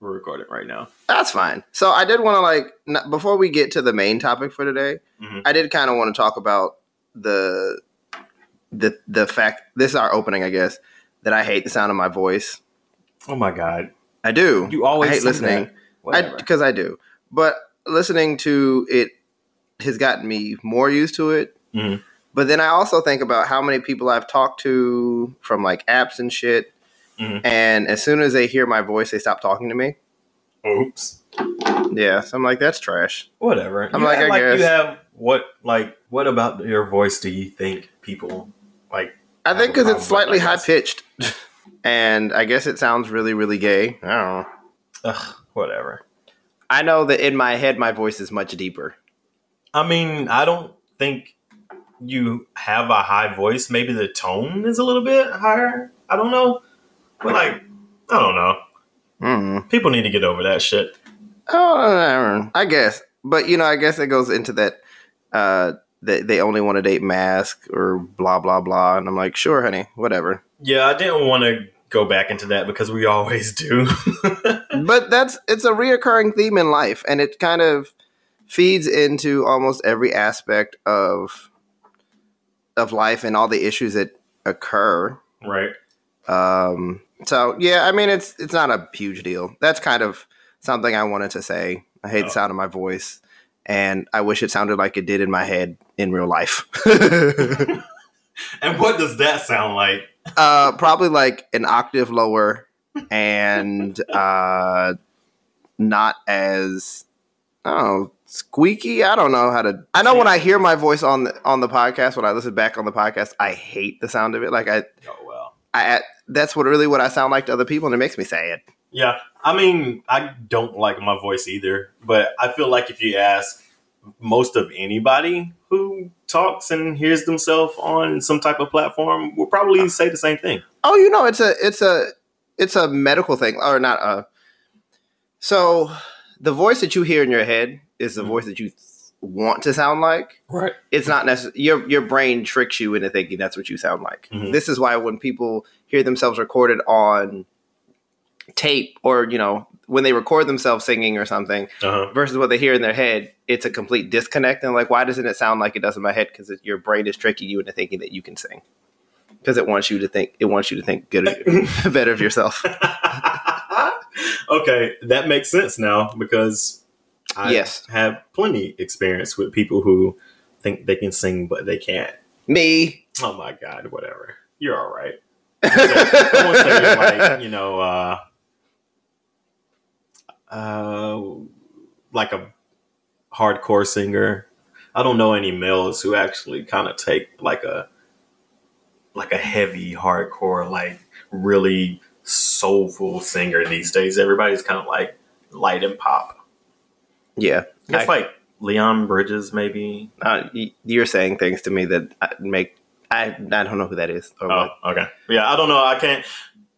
we're recording right now. That's fine. So I did want to like n- before we get to the main topic for today, Mhm. I did kind of want to talk about the the the fact this is our opening, I guess, that I hate the sound of my voice. Oh my god, I do. you always I hate listening. because I, do. But listening to it has gotten me more used to it. Mhm. But then I also think about how many people I've talked to from like apps and shit. Mhm. And as soon as they hear my voice, they stop talking to me. Oops. Yeah, so I'm like, that's trash. Whatever. I'm You like, act I you guess. have what? Like, what about your voice do you think people like? I think because it's slightly high pitched, and I guess it sounds really, really gay. I don't know. Ugh, whatever. I know that in my head, my voice is much deeper. I mean, I don't think you have a high voice. Maybe the tone is a little bit higher. I don't know. But like, I don't know. Hmm. People need to get over that shit. Oh, I guess, but you know, I guess it goes into that uh, that they only want to date masc or blah blah blah, and I'm like, sure, honey, whatever. Yeah, I didn't want to go back into that because we always do. But that's it's a reoccurring theme in life, and it kind of feeds into almost every aspect of of life and all the issues that occur. right. Um, so yeah, I mean, it's it's not a huge deal. That's kind of something I wanted to say. I hate Oh. the sound of my voice, and I wish it sounded like it did in my head in real life. And what does that sound like? uh, probably like an octave lower and uh, not as I squeaky. I don't know how to. I know when I hear my voice on the on the podcast when I listen back on the podcast, I hate the sound of it. Like I, Oh well. I that's what really what I sound like to other people, and it makes me sad. Yeah, I mean, I don't like my voice either, but I feel like if you ask most of anybody who talks and hears themselves on some type of platform, will probably say the same thing. Oh, you know, it's a it's a it's a medical thing, or not a. So, the voice that you hear in your head is the Mhm. voice that you want to sound like. Right. It's not necessarily your your brain tricks you into thinking that's what you sound like. Mhm. This is why when people hear themselves recorded on tape, or you know, when they record themselves singing or something, Uh-huh. versus what they hear in their head, it's a complete disconnect. And like, why doesn't it sound like it does in my head? Because your brain is tricking you into thinking that you can sing. Because it wants you to think. It wants you to think good, of, better of yourself. okay, that makes sense now because I Yes. have plenty experience with people who think they can sing but they can't. Me. Oh my god, whatever. You're all right. I won't say like, you know, uh, uh, like a hardcore singer. I don't know any males who actually kind of take like a like a heavy hardcore, like really soulful singer these days. Everybody's kind of like light and pop. Yeah. It's I- like Leon Bridges, maybe. Uh, you're saying things to me that make. I I don't know who that is. Or Oh, what. okay. Yeah, I don't know. I can't.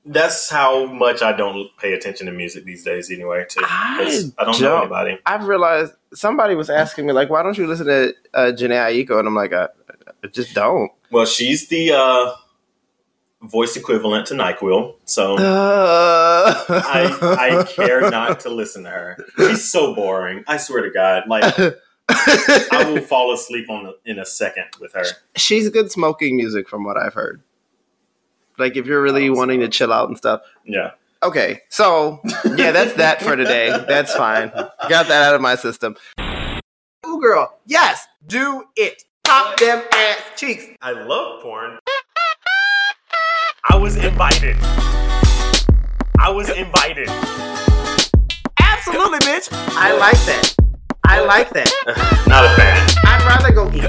That's how much I don't pay attention to music these days, anyway. Too, I I don't know anybody. I've realized somebody was asking me like, why don't you listen to uh, Jhené Aiko? And I'm like, I, I just don't. Well, she's the uh, voice equivalent to Nyquil, so Uh, I I care not to listen to her. She's so boring. I swear to God, like I will fall asleep on the, in a second with her. She's good smoking music from what I've heard. Like if you're really wanting to chill out and stuff. Yeah. Okay, so yeah, that's that for today. That's fine. Got that out of my system. Ooh, girl, yes, do it. Pop them ass cheeks. I love porn. I was invited. I was invited. Absolutely, bitch. I like that. I like that. Not a fan. I'd rather go eat.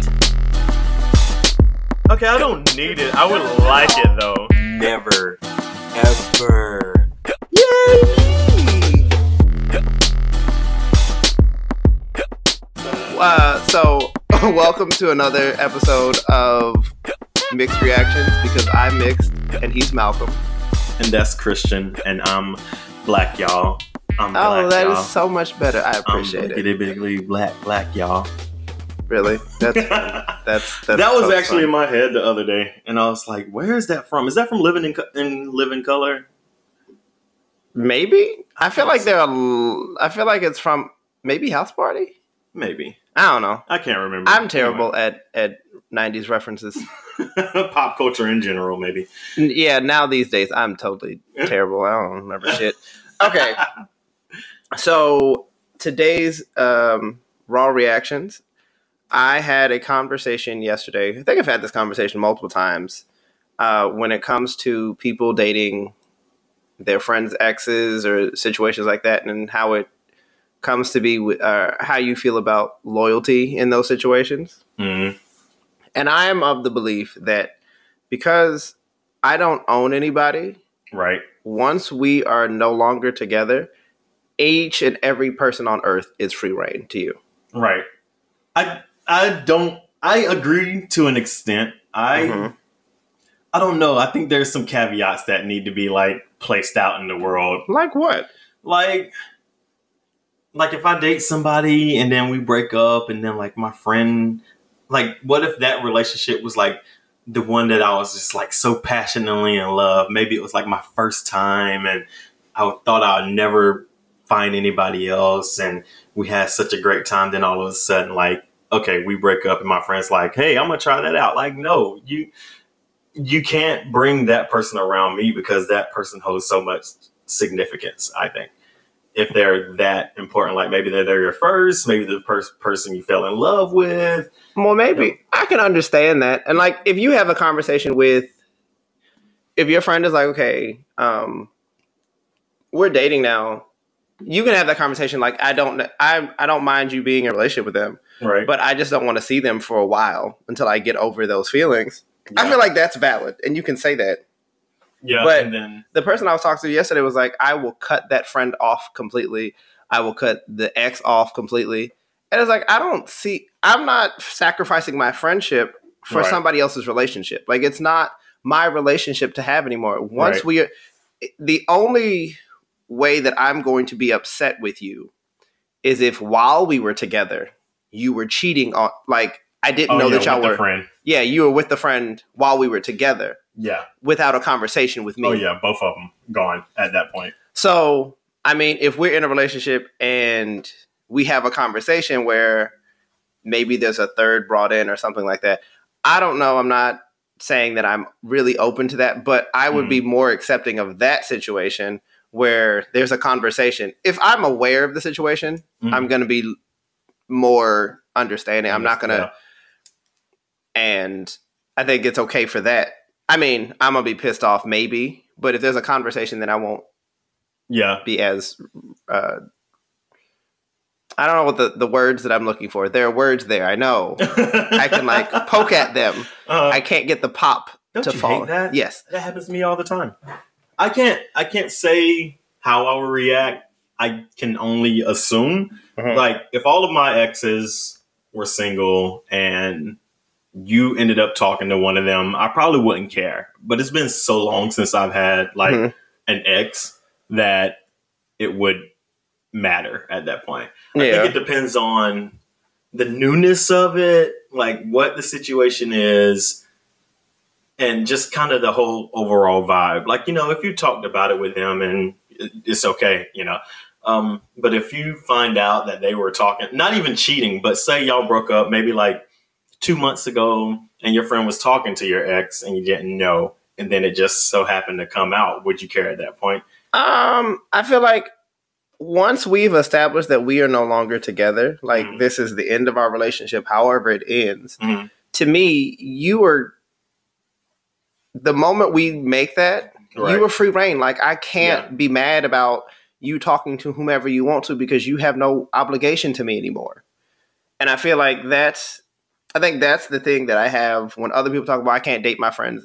Okay, I don't need it. I would like it though. Never, ever. Yay! Uh, so, welcome to another episode of Mixed Reactions because I'm mixed and he's Malcolm. And that's Christian, and I'm black, y'all. I'm Oh, black, that y'all. is so much better. I I'm appreciate it. biggity biggity black, black, y'all. Really, that's that that's, that's was so actually fun. in my head the other day, and I was like, "Where is that from? Is that from Living in Co- in Living Color?" Maybe I feel like they're. a- I feel like it's from maybe House Party. Maybe I don't know. I can't remember. I'm terrible at at '90s references. Pop culture in general, maybe. Yeah, now these days I'm totally terrible. I don't remember shit. Okay, so today's um, raw reactions. I had a conversation yesterday. I think I've had this conversation multiple times. Uh, when it comes to people dating their friends' exes or situations like that, and how it comes to be, uh, how you feel about loyalty in those situations. Mhm. And I am of the belief that because I don't own anybody, Right. once we are no longer together, each and every person on earth is free reign to you. Right. I I don't I agree to an extent. I Mhm. I don't know. I think there's some caveats that need to be like placed out in the world. Like what? Like like if I date somebody and then we break up and then like my friend like what if that relationship was like the one that I was just like so passionately in love. Maybe it was like my first time and I thought I would never find anybody else and we had such a great time. Then all of a sudden like okay we break up and my friend's like hey i'm gonna try that out. Like no you you can't bring that person around me because that person holds so much significance i think if they're that important like maybe they're, they're your first maybe the first person you fell in love with Well, maybe I can understand that. And like, if you have a conversation with, if your friend is like, okay, um, we're dating now, you can have that conversation. Like, I don't, I, I don't mind you being in a relationship with them, right but I just don't want to see them for a while until I get over those feelings. I feel like that's valid, and you can say that. Yeah but- and then the person I was talking to yesterday was like, I will cut that friend off completely. I will cut the ex off completely. And it's like, I don't see, I'm not sacrificing my friendship for Right. somebody else's relationship. Like, it's not my relationship to have anymore. Once Right. we are, the only way that I'm going to be upset with you is if while we were together, you were cheating on, like, I didn't oh, know yeah, that y'all with the were, friend yeah, you were with the friend while we were together yeah without a conversation with me. oh yeah both of them gone at that point So, I mean, if we're in a relationship and we have a conversation where maybe there's a third brought in or something like that, I don't know. I'm not saying that I'm really open to that, but I would be more accepting of that situation where there's a conversation. If I'm aware of the situation, Mhm. I'm going to be more understanding. I'm not going to, Yeah. and I think it's okay for that. I mean, I'm to be pissed off maybe, but if there's a conversation, then I won't yeah be as uh, I don't know what the, the words that I'm looking for. There are words there. I know. I can like poke at them. Uh, I can't get the pop don't to you fall. that? Yes. That happens to me all the time. I can't I can't say how I will react. I can only assume. Mhm. Like if all of my exes were single and you ended up talking to one of them, I probably wouldn't care. But it's been so long since I've had like Mhm. an ex that it would matter at that point. I Yeah. think it depends on the newness of it, like what the situation is, and just kind of the whole overall vibe. Like, you know, if you talked about it with them and it's okay, you know. Um, but if you find out that they were talking, not even cheating, but say y'all broke up maybe like two months ago and your friend was talking to your ex and you didn't know, and then it just so happened to come out, would you care at that point? Um, I feel like once we've established that we are no longer together, like Mhm. this is the end of our relationship, however it ends, Mhm. to me, you are the moment we make that, Right. you are free reign. Like I can't be mad about you talking to whomever you want to because you have no obligation to me anymore. And I feel like that's I think that's the thing that I have when other people talk about I can't date my friends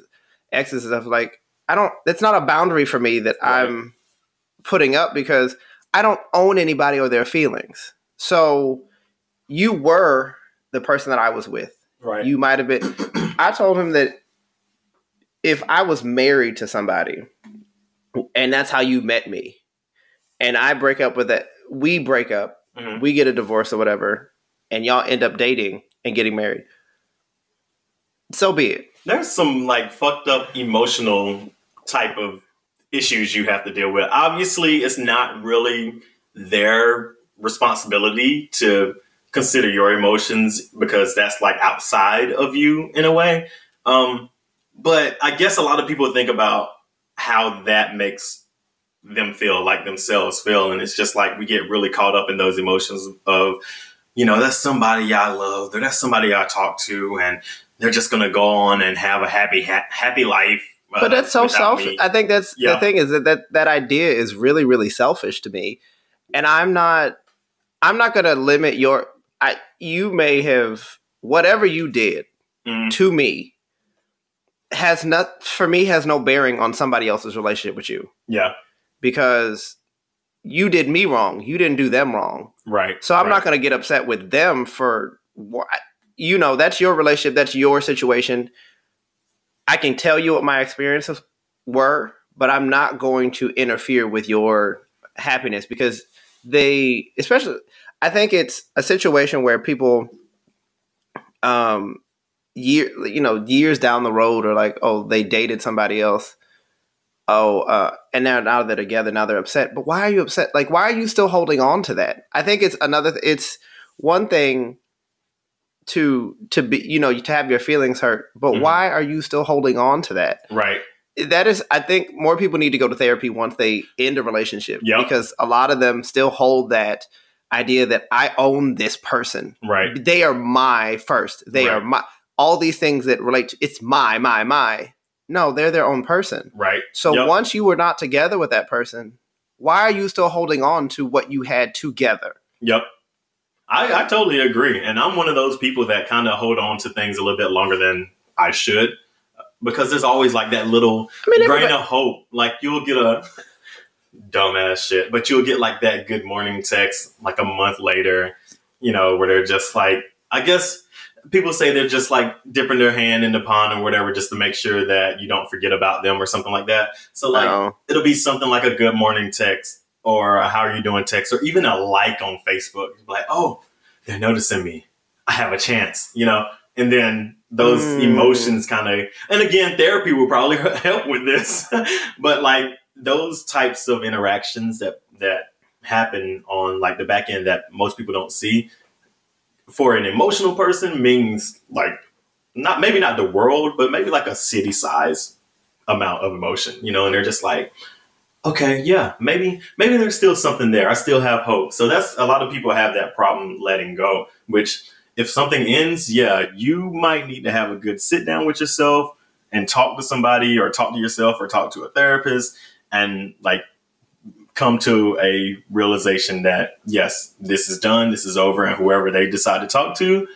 exes and stuff like I don't that's not a boundary for me that Right. I'm putting up because I don't own anybody or their feelings. So you were the person that I was with. Right. You might have been I told him that if I was married to somebody and that's how you met me and I break up with that we break up, Mhm. we get a divorce or whatever, and y'all end up dating and getting married. So be it. there's some like fucked up emotional type of issues you have to deal with. Obviously, it's not really their responsibility to consider your emotions because that's like outside of you in a way. Um, but I guess a lot of people think about how that makes them feel like themselves feel. And it's just like we get really caught up in those emotions of, you know, that's somebody I love, or that's somebody I talk to, and they're just going to go on and have a happy, ha- happy life. Uh, but that's so selfish. I think that's yeah. the thing is that, that that idea is really, really selfish to me. And I'm not, I'm not going to limit your, I, you may have, whatever you did mm. to me has not, for me, has no bearing on somebody else's relationship with you. Yeah because you did me wrong. You didn't do them wrong. Right. So I'm right. not going to get upset with them for what you know, that's your relationship, that's your situation. I can tell you what my experiences were, but I'm not going to interfere with your happiness because they especially I think it's a situation where people um year you know years down the road are like oh they dated somebody else oh, uh, and now now they're together, now they're upset. But why are you upset? Like, why are you still holding on to that? I think it's another. It's one thing to to be, you know, to have your feelings hurt, but mm-hmm. why are you still holding on to that? Right. That is, I think more people need to go to therapy once they end a relationship yep. because a lot of them still hold that idea that I own this person. Right. They are my first. They right. are my all these things that relate to it's my, my, my. No, they're their own person. Right. So yep. once you were not together with that person, why are you still holding on to what you had together? Yep. I, I totally agree. And I'm one of those people that kind of hold on to things a little bit longer than I should uh, because there's always like that little I mean, grain of hope. Like you'll get a dumbass shit, but you'll get like that good morning text like a month later, you know, where they're just like, I guess people say they're just like dipping their hand in the pond or whatever just to make sure that you don't forget about them or something like that. So like no. it'll be something like a good morning text or a how are you doing text or even a like on Facebook. Like, oh, they're noticing me. I have a chance, you know? And then those mm. emotions kind of and again, therapy will probably help with this. but like those types of interactions that that happen on like the back end that most people don't see for an emotional person means like not maybe not the world, but maybe like a city size amount of emotion, you know, and they're just like, okay, yeah, maybe maybe there's still something there. I still have hope. So that's a lot of people have that problem letting go, which if something ends, yeah, you might need to have a good sit down with yourself and talk to somebody or talk to yourself or talk to a therapist and like come to a realization that yes, this is done, this is over, and whoever they decide to talk to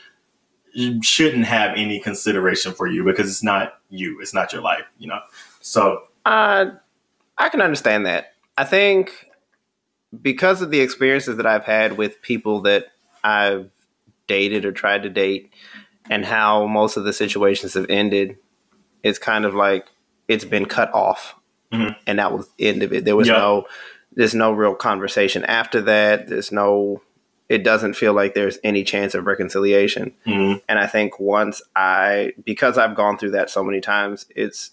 shouldn't have any consideration for you because it's not you, it's not your life, you know. So, uh, I can understand that. I think because of the experiences that I've had with people that I've dated or tried to date, and how most of the situations have ended, it's kind of like it's been cut off, mm-hmm. and that was the end of it. There was yep. no there's no real conversation after that. There's no, it doesn't feel like there's any chance of reconciliation. Mm-hmm. And I think once I, because I've gone through that so many times, it's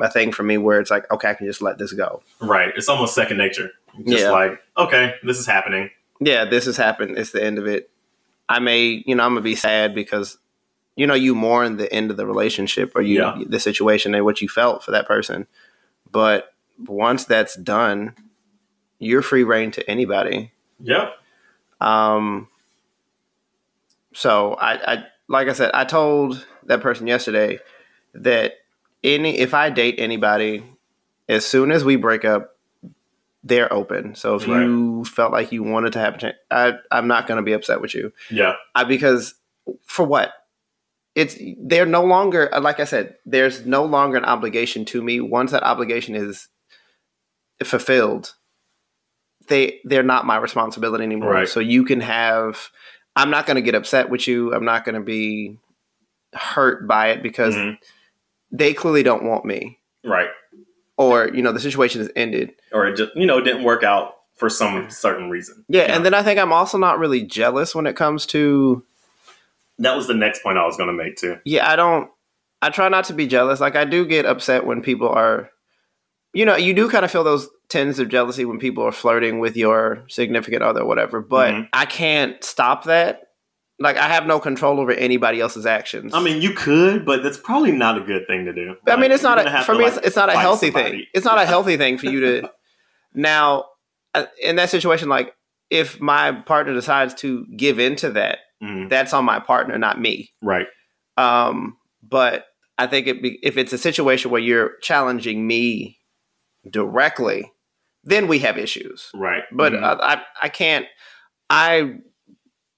a thing for me where it's like, okay, I can just let this go. Right. It's almost second nature. Just yeah. like, okay, this is happening. Yeah, this has happened. It's the end of it. I may, you know, I'm gonna be sad because, you know, you mourn the end of the relationship or you yeah. the situation and what you felt for that person. But once that's done, you're free reign to anybody. Yeah. Um. So I, I, like I said, I told that person yesterday that any if I date anybody, as soon as we break up, they're open. So if right. you felt like you wanted to have a chance, I, I'm not going to be upset with you. Yeah. I, because for what? It's they're no longer like I said. There's no longer an obligation to me. Once that obligation is fulfilled, they they're not my responsibility anymore. Right. So you can have I'm not going to get upset with you. I'm not going to be hurt by it because mm-hmm. they clearly don't want me. Right. Or, you know, the situation has ended. Or it just, you know, didn't work out for some certain reason. Yeah, yeah. and then I think I'm also not really jealous when it comes to That was the next point I was going to make too. Yeah, I don't I try not to be jealous. Like I do get upset when people are you know, you do kind of feel those tends of jealousy when people are flirting with your significant other or whatever, but Mhm. I can't stop that. Like I have no control over anybody else's actions. I mean, you could, but that's probably not a good thing to do. I mean, it's not a, for to, me. like, it's, it's not a healthy somebody. thing. It's not a healthy thing for you to now uh, in that situation. Like if my partner decides to give into that, Mhm. that's on my partner, not me. Right. Um, but I think it be, if it's a situation where you're challenging me directly, then we have issues. Right. But Mhm. I, I, I can't. I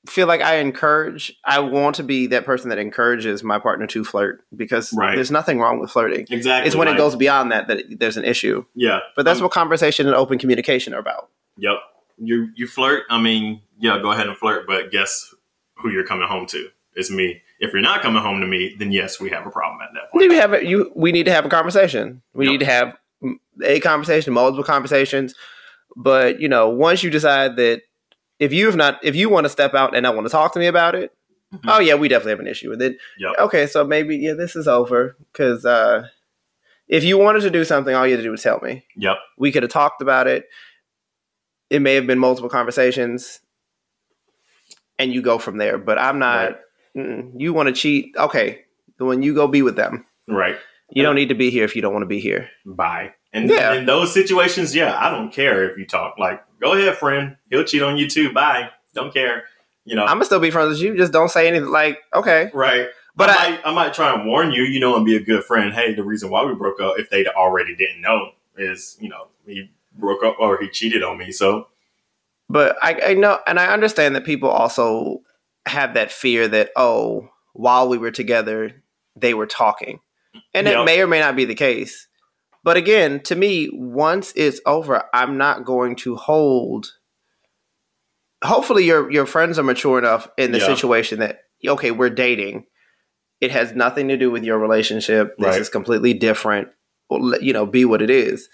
feel like I encourage. I want to be that person that encourages my partner to flirt because Right. there's nothing wrong with flirting. exactly. It's when it goes beyond that that there's an issue. Yeah. But that's Um, what conversation and open communication are about. Yep. You you flirt. I mean, yeah, go ahead and flirt, but guess who you're coming home to? It's me. If you're not coming home to me, then yes, we have a problem at that point. We have a, you. We need to have a conversation. We Yep. need to have a conversation, multiple conversations. But you know, once you decide that if you have not, if you want to step out and not want to talk to me about it, Mhm. oh yeah, we definitely have an issue. And then Yep. okay, so maybe yeah, this is over because uh, if you wanted to do something, all you had to do was tell me. Yep. We could have talked about it. It may have been multiple conversations, and you go from there. But I'm not. Right. You want to cheat? Okay, when you go be with them. Right. You don't need to be here if you don't want to be here. Bye. And Yeah. in those situations, yeah, I don't care if you talk. Like, go ahead, friend. He'll cheat on you too. Bye. Don't care. You know. I'm gonna still be friends with you. Just don't say anything. Like, okay, right. but I, I, might, I might try and warn you, you know, and be a good friend. Hey, the reason why we broke up, if they already didn't know, is you know he broke up or he cheated on me. So but I, I know, and I understand that people also have that fear that oh, while we were together, they were talking, and it may or may not be the case. But again, to me, once it's over, I'm not going to hold. Hopefully, your your friends are mature enough in the Yeah. situation that okay, we're dating. It has nothing to do with your relationship. This Right. is completely different. You know, be what it is.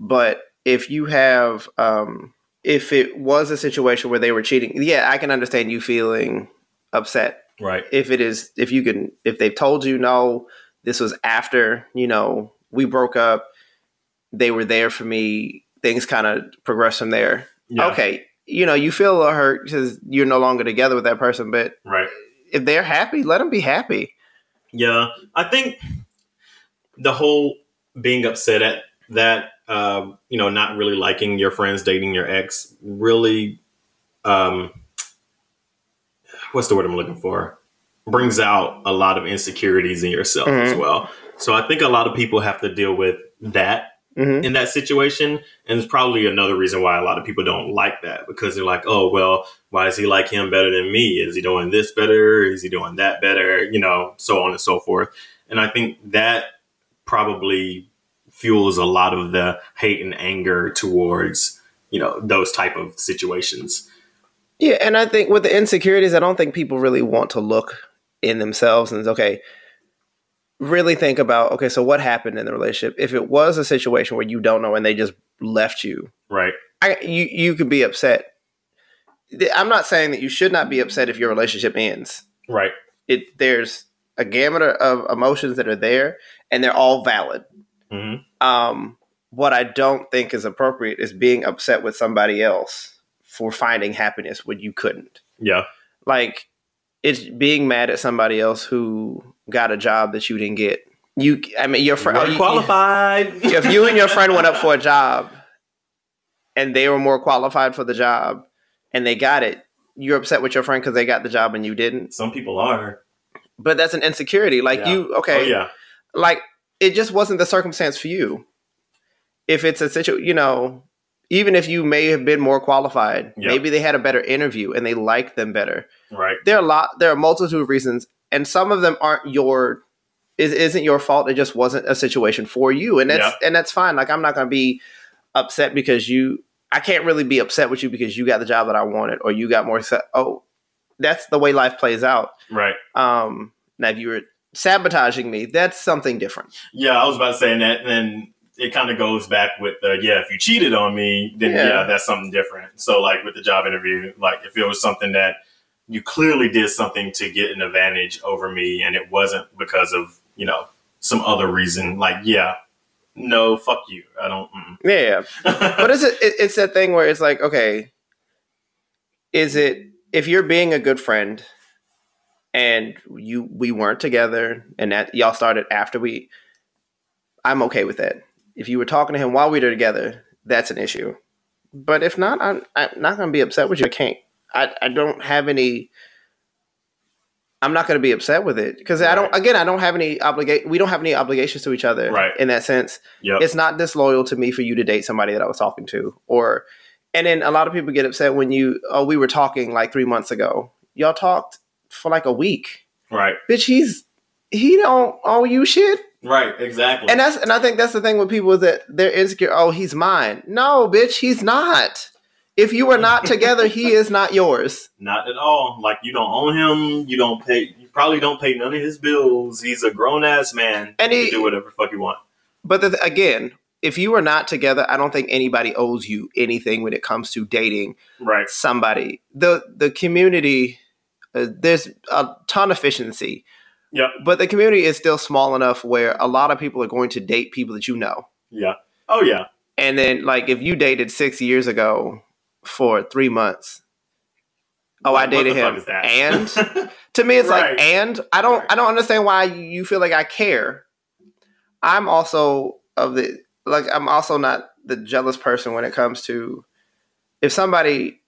But if you have, um, if it was a situation where they were cheating, yeah, I can understand you feeling upset. right, If it is, if you can, if they've told you no, this was after, you know, we broke up, they were there for me, things kind of progress from there. yeah, Okay, you know, you feel hurt because you're no longer together with that person, but right. if they're happy, let them be happy. Yeah, I think the whole being upset at that, um, you know, not really liking your friends dating your ex, really, um, what's the word I'm looking for? Brings out a lot of insecurities in yourself as Mhm. well. So I think a lot of people have to deal with that hmm in that situation. And it's probably another reason why a lot of people don't like that because they're like, oh, well, why is he like him better than me? Is he doing this better? Is he doing that better? You know, so on and so forth. And I think that probably fuels a lot of the hate and anger towards, you know, those type of situations. Yeah, and I think with the insecurities, I don't think people really want to look in themselves and okay, really think about okay, so what happened in the relationship? If it was a situation where you don't know and they just left you, Right. I, you you could be upset. I'm not saying that you should not be upset if your relationship ends. Right. It there's a gamut of emotions that are there, and they're all valid. hmm Um, what I don't think is appropriate is being upset with somebody else for finding happiness when you couldn't. Yeah. Like it's being mad at somebody else who got a job that you didn't get. You, I mean, your friend. Qualified. if you and your friend went up for a job and they were more qualified for the job and they got it, you're upset with your friend because they got the job and you didn't. Some people are. But that's an insecurity. Like Yeah. you, okay, Oh, yeah. like it just wasn't the circumstance for you. If it's a situation, you know, even if you may have been more qualified, Yeah. maybe they had a better interview and they liked them better. Right. There are a lot, there are a multitude of reasons, and some of them aren't your, is isn't your fault. It just wasn't a situation for you, and that's and that's fine. Like I'm not going to be upset because you. I can't really be upset with you because you got the job that I wanted or you got more. Se- oh, that's the way life plays out. Right. Um, now, if you were sabotaging me, that's something different. Yeah, I was about to say that, and then it kind of goes back with the yeah. If you cheated on me, then Yeah. yeah. that's something different. So like with the job interview, like if it was something that you clearly did something to get an advantage over me, and it wasn't because of you know some other reason, like yeah, no, fuck you. I don't. mm. Yeah, yeah. but it's a, it, it's that thing where it's like, okay, is it if you're being a good friend and you we weren't together and that y'all started after we, I'm okay with that. If you were talking to him while we were together, that's an issue. But if not, I'm, I'm not going to be upset with you. I can't. I, I don't have any. I'm not going to be upset with it because I don't. Again, I don't have any obligate. We don't have any obligations to each other, Right. In that sense, yep. it's not disloyal to me for you to date somebody that I was talking to, or. And then a lot of people get upset when you. Oh, we were talking like three months ago. Y'all talked for like a week, right. bitch. He's he don't owe you shit. Right. Exactly. And that's and I think that's the thing with people is that they're insecure. Oh, he's mine. No, bitch, he's not. If you are not together, he is not yours. Not at all. Like you don't own him. You don't pay. You probably don't pay none of his bills. He's a grown ass man. And he he- can do whatever fuck you want. But the, again, if you are not together, I don't think anybody owes you anything when it comes to dating Right. somebody. The the community, uh, there's a ton of efficiency, Yep. but the community is still small enough where a lot of people are going to date people that you know. Yeah. Oh yeah. And then, like, if you dated six years ago for three months, oh, I What- what dated him, and to me, it's Right. like, and I don't, Right. I don't understand why you feel like I care. I'm also of the like, I'm also not the jealous person when it comes to if somebody,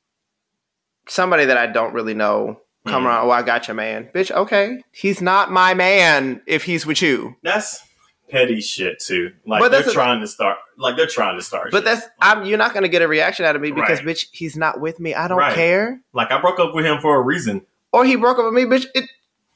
somebody that I don't really know come Mhm. around. Oh, I got your man, bitch. Okay, he's not my man if he's with you. That's petty shit too. Like But they're a- trying to start. Like they're trying to start. But shit. that's I'm, you're not gonna get a reaction out of me because Right. bitch, he's not with me. I don't Right. care. like I broke up with him for a reason. or he broke up with me, bitch. It,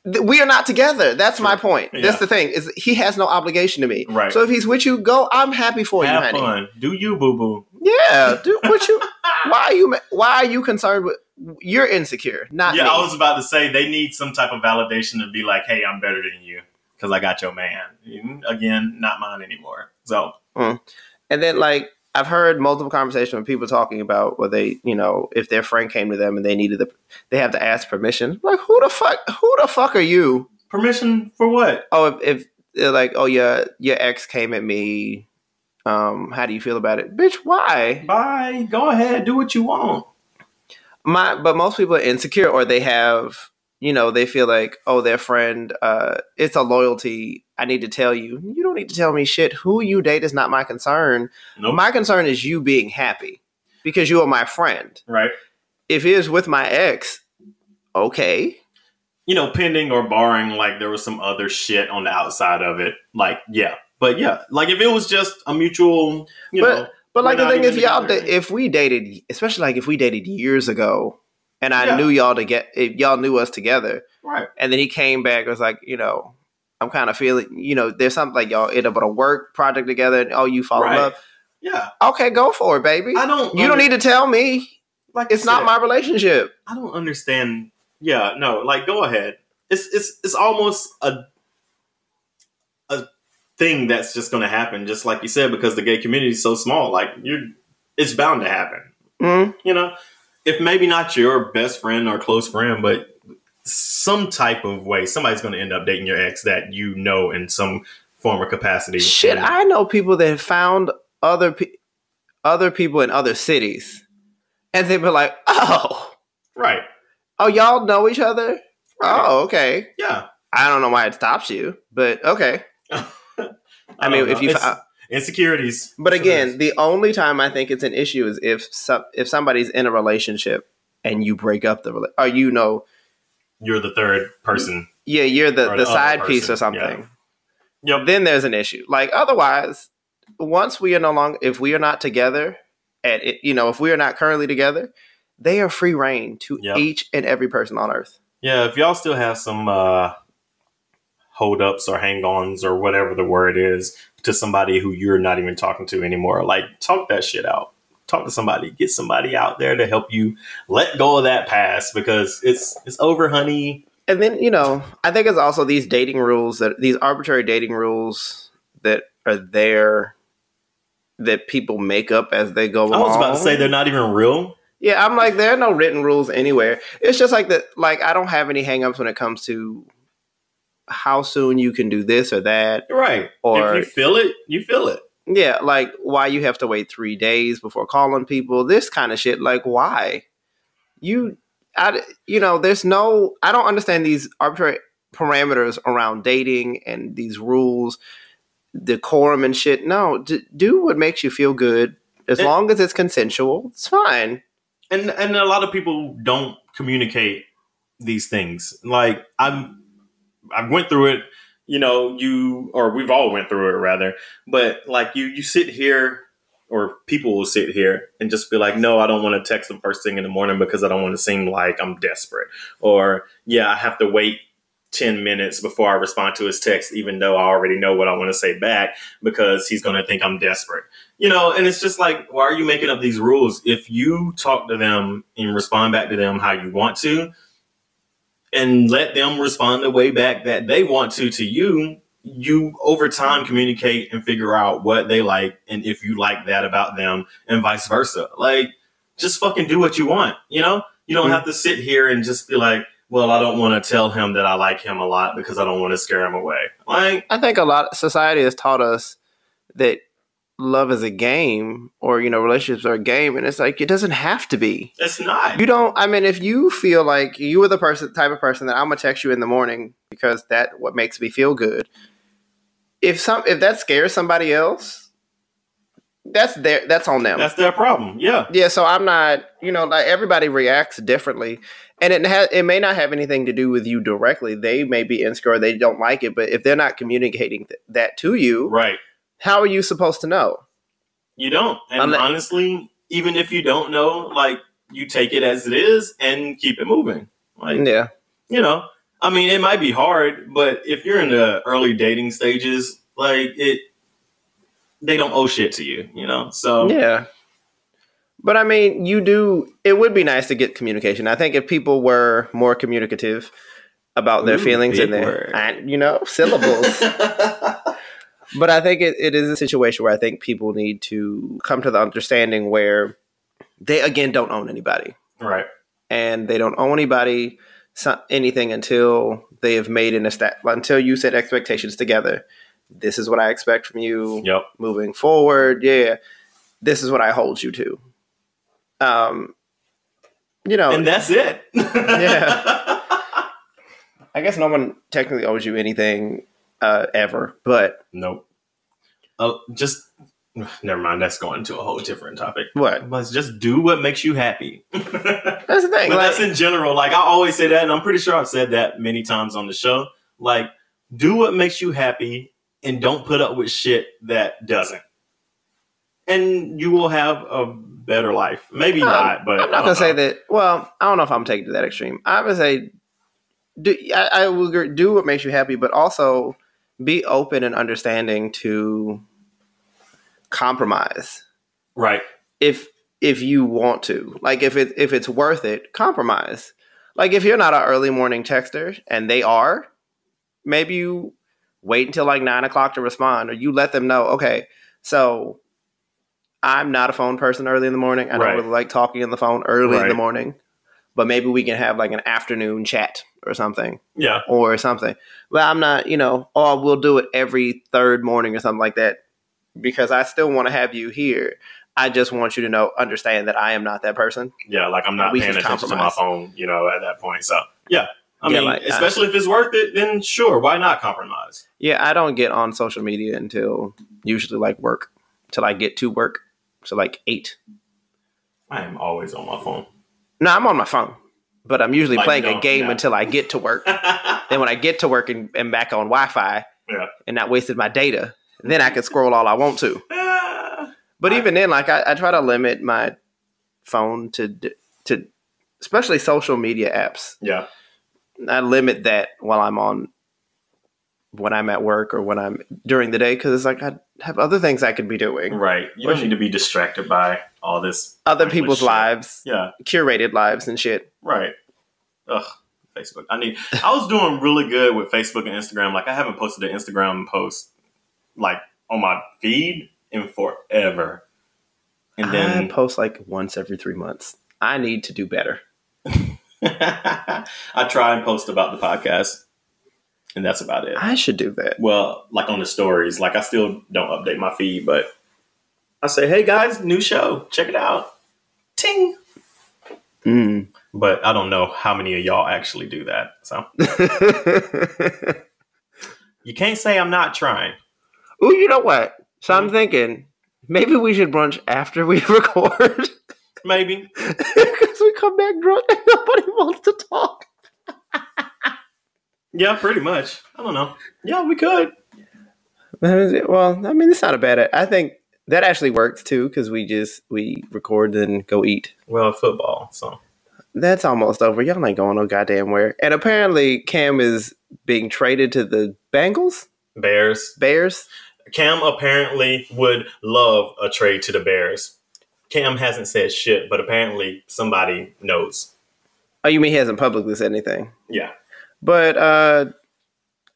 th- we are not together. That's my point. Yeah. That's the thing is he has no obligation to me. Right. So if he's with you, go. I'm happy for Have you, honey. fun. Do you, boo boo? Yeah, dude. What you? why are you? Why are you concerned with? You're insecure, not Yeah, me. I was about to say they need some type of validation to be like, "Hey, I'm better than you because I got your man." Mm, Again, not mine anymore. So and then like I've heard multiple conversations with people talking about where they, you know, if their friend came to them and they needed the, they have to ask permission. Like who the fuck? Who the fuck are you? permission for what? oh if, if like oh your your ex came at me um how do you feel about it bitch why Bye. Go ahead. Do what you want. My but most people are insecure or they have you know they feel like oh their friend uh it's a loyalty i need to tell you you don't need to tell me shit who you date is not my concern Nope. my concern is you being happy because you are my friend right. if it is with my ex okay You know, pending or barring like there was some other shit on the outside of it. Like, yeah. But yeah, like if it was just a mutual, you But- know, But like the thing, if even y'all, da- if we dated, especially like if we dated years ago, and I Yeah. knew y'all to get, if y'all knew us together, right. and then he came back, was like, you know, I'm kind of feeling, you know, there's something like y'all end up on a work project together, and oh, you fall in Right. love. Yeah. Okay, go for it, baby. I don't. You don't need to tell me. Like It's I not my relationship. I don't understand. Yeah, no, like go ahead. It's it's it's almost a thing that's just going to happen, just like you said, because the gay community is so small. Like you, it's bound to happen. Mm, You know, if maybe not your best friend or close friend, but some type of way, somebody's going to end up dating your ex that you know in some form or capacity. shit, And- I know people that have found other pe- other people in other cities, and they've been like, oh, right. oh, y'all know each other. Right. Oh, okay. Yeah. I don't know why it stops you, but okay. I mean, don't if you, It's insecurities, but again, the only time I think it's an issue is if some, if somebody's in a relationship and you break up the or you know, you're the third person. yeah, you're the the the side piece or something. Yep. Then there's an issue. Like otherwise, once we are no longer, if we are not together, and it, you know, if we are not currently together, they are free reign to Yep. each and every person on earth. Yeah, if y'all still have some uh, hold ups or hang ons or whatever the word is to somebody who you're not even talking to anymore, like talk that shit out. Talk to somebody. Get somebody out there to help you let go of that past because it's it's over, honey. And then you know, I think it's also these dating rules that these arbitrary dating rules that are there that people make up as they go along. I was about to say they're not even real. Yeah, I'm like, there are no written rules anywhere. It's just like that. Like, I don't have any hangups when it comes to how soon you can do this or that. Right. Or- if you feel it, you feel it. Yeah, like why you have to wait three days before calling people, this kind of shit. Like why? You, I, you know, there's no. I don't understand these arbitrary parameters around dating and these rules, decorum and shit. No, d- do what makes you feel good. As It- long as it's consensual, it's fine. and and a lot of people don't communicate these things like i'm i went through it you know you or we've all went through it rather. But like you you sit here or people will sit here and just be like no i don't want to text them first thing in the morning because i don't want to seem like i'm desperate. Or yeah i have to wait 10 minutes before i respond to his text even though i already know what i want to say back because he's going to think i'm desperate. You know, and it's just like, why are you making up these rules? If you talk to them and respond back to them how you want to, and let them respond the way back that they want to to you, you over time communicate and figure out what they like and if you like that about them and vice versa. Like, just fucking do what you want, you know? You don't Mhm. have to sit here and just be like, well, I don't want to tell him that I like him a lot because I don't want to scare him away. Like, I think a lot society has taught us that love is a game or you know relationships are a game and it's like it doesn't have to be it's not. you don't i mean if you feel like you are the person type of person that i'm gonna text you in the morning because that what makes me feel good if some if that scares somebody else that's their that's on them That's their problem. Yeah. yeah so i'm not you know like everybody reacts differently and it has it may not have anything to do with you directly they may be insecure they don't like it but if they're not communicating th- that to you Right. How are you supposed to know You don't. And Unle- honestly, even if you don't know, like you take it as it is and keep it moving. Like yeah you know, I mean, it might be hard, but if you're in the early dating stages, like it, they don't owe shit to you. You know, so Yeah. But I mean, you do, it would be nice to get communication. I think if people were more communicative about their Ooh, feelings and their, and, you know, syllables. but I think it, it is a situation where I think people need to come to the understanding where they, again, don't own anybody. right. And they don't owe anybody so- anything until they have made an estat- until you set expectations together. This is what I expect from you Yep. moving forward. Yeah, this is what I hold you to. Um, you know, And that's it. Yeah. I guess no one technically owes you anything uh, ever, but Nope. Oh, just never mind. That's going to a whole different topic. what? But just do what makes you happy. That's the thing. but like- that's in general. Like I always say that, and I'm pretty sure I've said that many times on the show. Like, do what makes you happy, and don't put up with shit that doesn't. And you will have a better life. Maybe Um, not, but I'm not gonna say that. Well, I don't know if I'm taking it to that extreme. I would say, do I, I will agree, do what makes you happy, but also be open and understanding to compromise Right. if if you want to. Like if it if it's worth it, compromise. Like if you're not an early morning texter and they are, maybe you wait until like nine o'clock to respond, or you let them know. Okay, so I'm not a phone person early in the morning. I Right. don't really like talking on the phone early in the morning. But maybe we can have like an afternoon chat or something Yeah. or something. But I'm not, you know, oh, we'll do it every third morning or something like that because I still want to have you here. I just want you to know, understand that I am not that person. Yeah. Like I'm not We paying attention to my phone, you know, at that point. So yeah. I Yeah, mean, like, I- especially if it's worth it, then sure, why not compromise? Yeah, I don't get on social media until usually like work, till I get to work. So like eight. I am always on my phone. No, I'm on my phone, but I'm usually Like, playing a game yeah. until I get to work. then when I get to work and, and back on Wi-Fi Yeah. and not wasted my data, then I can scroll all I want to. But I- even then, like I, I try to limit my phone to to especially social media apps. yeah. I limit that while I'm on when I'm at work or when I'm during the day because it's like I have other things I could be doing, Right. You don't need to be distracted by all this other people's shit. lives, Yeah. curated lives and shit. Right. Ugh. Facebook. I need. I was doing really good with Facebook and Instagram. Like I haven't posted an Instagram post like on my feed in forever. And then I then post like once every three months. I need to do better. I try and post about the podcast, and that's about it. I should do that. Well, like on the stories, like I still don't update my feed, but I say, hey guys, new show, check it out. Ting. Mm. But I don't know how many of y'all actually do that. So you can't say I'm not trying. Oh, you know what? So I'm thinking maybe we should brunch after we record Maybe. because we come back drunk and nobody wants to talk. Yeah, pretty much. I don't know. Yeah, we could. Well, I mean, it's not a bad. I think that actually works too because we just we record and go eat. Well, football. So That's almost over. Y'all ain't going no goddamn where. And apparently, Cam is being traded to the Bengals, Bears. Bears. Cam apparently would love a trade to the Bears. Cam hasn't said shit, but apparently somebody knows. Oh, you mean he hasn't publicly said anything? Yeah. But uh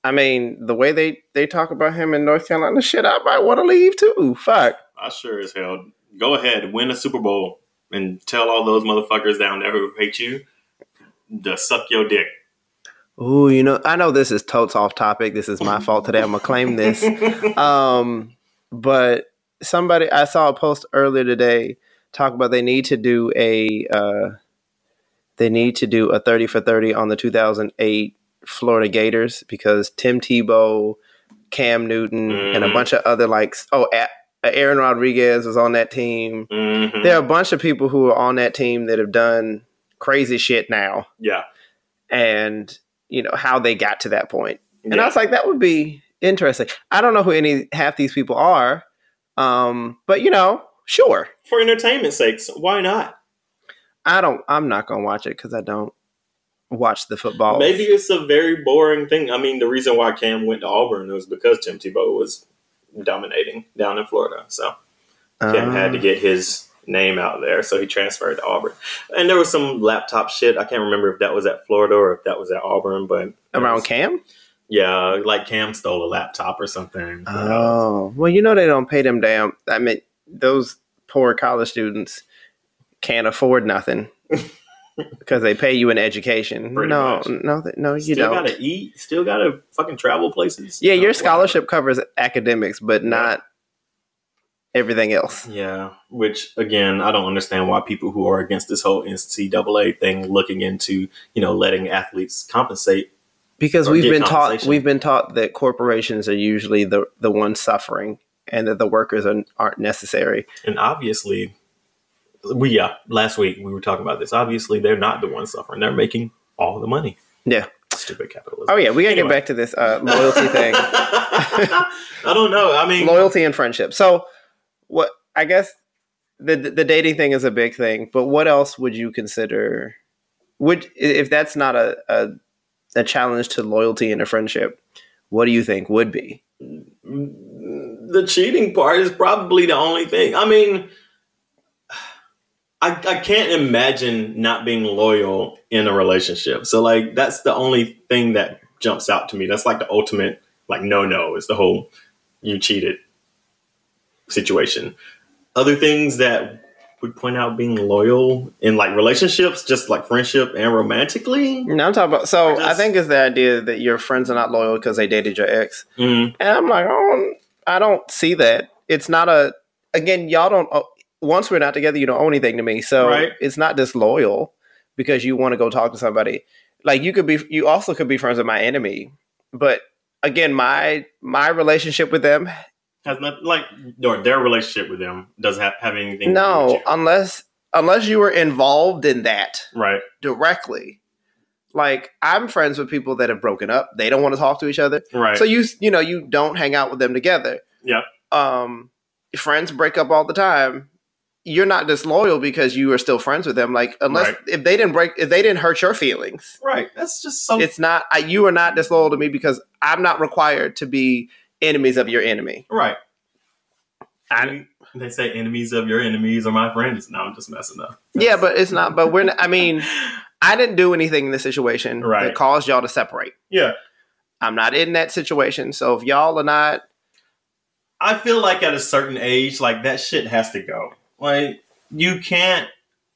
I mean, the way they they talk about him in North Carolina, shit, I might want to leave too. Fuck. I sure as hell. Go ahead, win a Super Bowl, and tell all those motherfuckers down there who hate you to suck your dick. Ooh, you know, I know this is totes off topic. This is my fault today. I'm gonna claim this. Um, but somebody I saw a post earlier today talk about they need to do a uh, they need to do a 30 for 30 on the 2008 Florida Gators because Tim Tebow, Cam Newton, and a Mhm. bunch of other like oh Aaron Rodriguez was on that team. Mhm. There are a bunch of people who are on that team that have done crazy shit now, Yeah. and you know how they got to that point. And Yeah. I was like, that would be interesting. I don't know who any half these people are, um, but you know, sure. For entertainment sakes, why not? I don't. I'm not gonna watch it because I don't watch the football. Maybe it's a very boring thing. I mean, the reason why Cam went to Auburn was because Tim Tebow was dominating down in Florida. So Cam had to Uh, get his name out there, so he transferred to Auburn. And there was some laptop shit. I can't remember if that was at Florida or if that was at Auburn, but around Cam. yeah, like Cam stole a laptop or something. Oh well, you know they don't pay them damn. I mean, those poor college students can't afford nothing because they pay you an education. Pretty no, much. no, no, you still don't. gotta eat. Still gotta fucking travel places. Yeah, Uh, your whatever. scholarship covers academics, but not everything else. Yeah, which again, I don't understand why people who are against this whole NCAA thing looking into you know letting athletes compensate. Because we've been taught we've been taught that corporations are usually the the ones suffering, and that the workers are, aren't necessary. And obviously, we yeah, last week we were talking about this. Obviously, they're not the ones suffering; they're making all the money. Yeah. stupid capitalism. Oh yeah, we gotta Anyway. get back to this uh, loyalty thing. I don't know. I mean, loyalty and friendship. So, what I guess the the dating thing is a big thing, but what else would you consider? Would if that's not a a, a challenge to loyalty and a friendship? What do you think would be? the cheating part is probably the only thing. I mean, I, I can't imagine not being loyal in a relationship. So like that's the only thing that jumps out to me. That's like the ultimate like no no is the whole you cheated situation. Other things that would point out being loyal in like relationships, just like friendship and romantically. No, I'm talking about. So I I think it's the idea that your friends are not loyal because they dated your ex, Mm, and I'm like, oh, I don't see that. It's not a. Again, y'all don't. Once we're not together, you don't owe anything to me. So Right. it's not disloyal because you want to go talk to somebody. Like you could be. You also could be friends with my enemy, but again, my my relationship with them has not like or their relationship with them doesn't have, have anything. to do No, unless unless you were involved in that right. directly. Like I'm friends with people that have broken up. They don't want to talk to each other. Right. So you you know, you don't hang out with them together. Yeah. Um friends break up all the time. You're not disloyal because you are still friends with them. Like unless Right. if they didn't break if they didn't hurt your feelings. right. That's just so. It's not I, you are not disloyal to me because I'm not required to be enemies of your enemy. right. I, they say enemies of your enemies are my friends. No, I'm just messing up. yeah, but it's not but we're not, I mean I didn't do anything in this situation Right. that caused y'all to separate. yeah, I'm not in that situation. So if y'all are not, I feel like at a certain age, like that shit has to go. Like you can't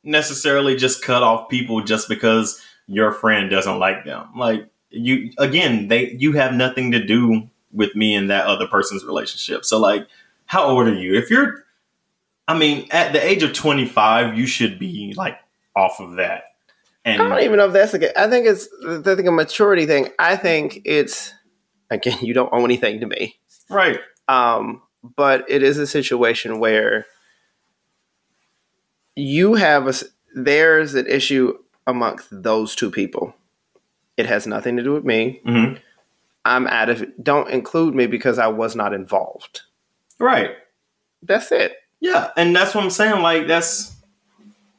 necessarily just cut off people just because your friend doesn't like them. Like you again, they you have nothing to do with me and that other person's relationship. So like, how old are you? If you're I mean, at the age of 25, you should be like off of that. I don't And even know if that's a good. I think it's I think a maturity thing. I think it's again, you don't owe anything to me. right, Um, but it is a situation where you have a there's an issue amongst those two people. It has nothing to do with me. hmm I'm out of it. Don't include me because I was not involved. right, That's it. yeah, and that's what I'm saying. Like that's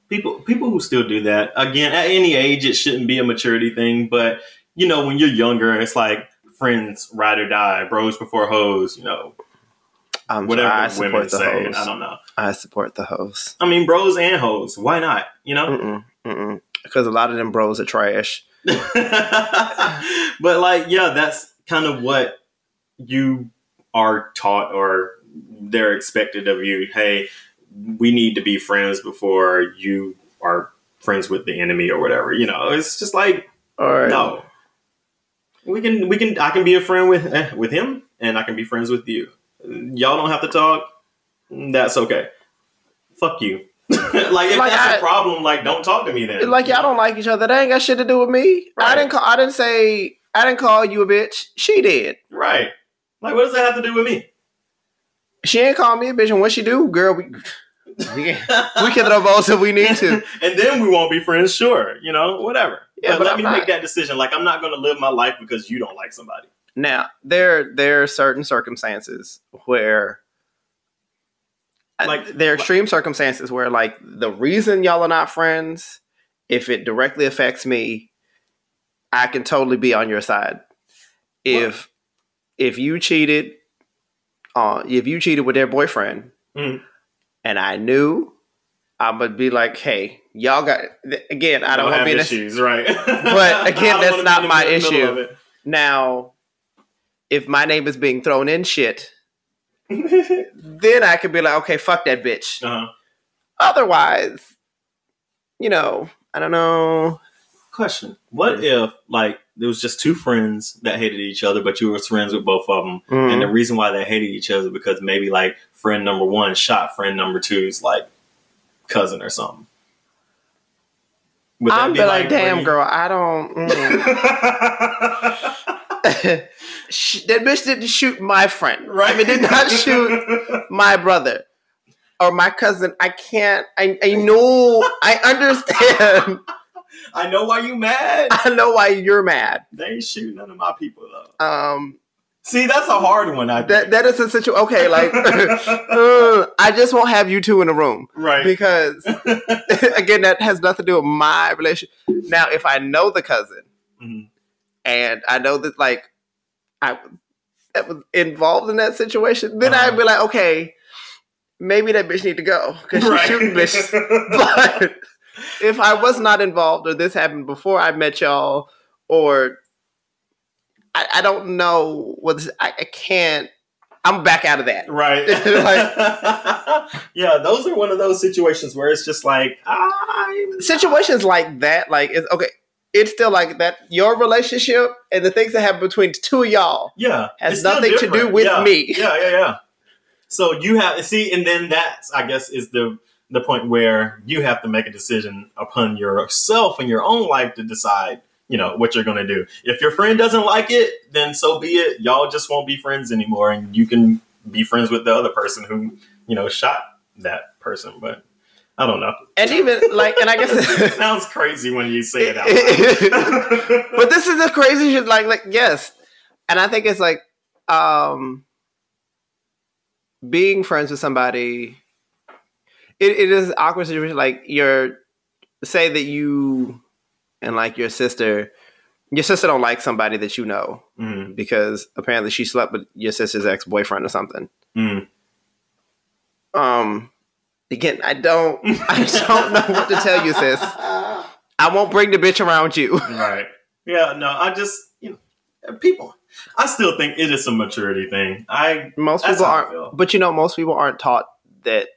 people people who still do that. Again, at any age, it shouldn't be a maturity thing. But you know, when you're younger, it's like friends ride or die, bros before hoes. You know, Um, whatever I women support the say. host. I don't know. I support the host. I mean, bros and hoes. Why not? You know. Because a lot of them bros are trash. but like, yeah, that's kind of what you are taught or they're expected of you. Hey, we need to be friends before you are friends with the enemy or whatever. You know, it's just like no. We can we can I can be a friend with eh, with him and I can be friends with you. Y'all don't have to talk. That's okay. Fuck you. like if Like, that's I- a problem, like don't talk to me then. like y'all don't like each other. That ain't got shit to do with me. I didn't call. I didn't say. I didn't call you a bitch. She did. Right. Like, what does that have to do with me? She ain't call me a bitch. And what she do, girl? We we can, we can throw balls if we need to. and then we won't be friends, sure. You know, whatever. Yeah, but, but let I'm me not- make that decision. Like, I'm not going to live my life because you don't like somebody. Now there there are certain circumstances where. Like- Like there are extreme circumstances where like the reason y'all are not friends, if it directly affects me, I can totally be on your side. If if you cheated, uh, if you cheated with their boyfriend, Mhm. and I knew, I would be like, hey, y'all got again. I don't want to have be in this. issues, right? But, again, that's not my issue. Now, if my name is being thrown in shit, then I could be like, okay, fuck that bitch. uh-huh. Otherwise, you know, I don't know. Question: What if like there was just two friends that hated each other, but you were friends with both of them, Mm. and the reason why they hated each other because maybe like friend number one shot friend number two's like cousin or something. Would I'm be be like, damn, girl, I don't. mm. Sh- that bitch didn't shoot my friend. right? I mean, did not shoot my brother or my cousin. I can't. I, I know. I understand. I know why you mad. I know why you're mad. They ain't shoot none of my people though. Um, See, that's a hard one. I that that is a situation. Okay, like uh, I just won't have you two in a room right. because again, that has nothing to do with my relationship. Now, if I know the cousin Mhm. and I know that like I that was involved in that situation, then Uh-huh. I'd be like, okay, maybe that bitch need to go because she's Right. shooting bitches. But if I was not involved or this happened before I met y'all, or I, I don't know what this, I, I can't. I'm back out of that. right. yeah, those are one of those situations where it's just like I Situations like that, like it's okay. It's still like that. Your relationship and the things that happen between the two of y'all Yeah, Has nothing to do with Yeah. me. Yeah, yeah, yeah. So you have see, and then that's I guess is the the point where you have to make a decision upon yourself and your own life to decide, you know, what you're going to do. If your friend doesn't like it, then so be it. Y'all just won't be friends anymore, and you can be friends with the other person who you know shot that person. But I don't know. and even like, and I guess it sounds crazy when you say it out loud. but this is the crazy shit. Like, like yes, and I think it's like um being friends with somebody. It, it is awkward situation. Like you're say that you and like your sister, your sister don't like somebody that you know Mm, because apparently she slept with your sister's ex boyfriend or something. mm. Um, again, I don't, I don't know what to tell you, sis. I won't bring the bitch around you. Right. Yeah, no, I just, you know, people, I still think it is a maturity thing. I, most people aren't but you know most people aren't taught that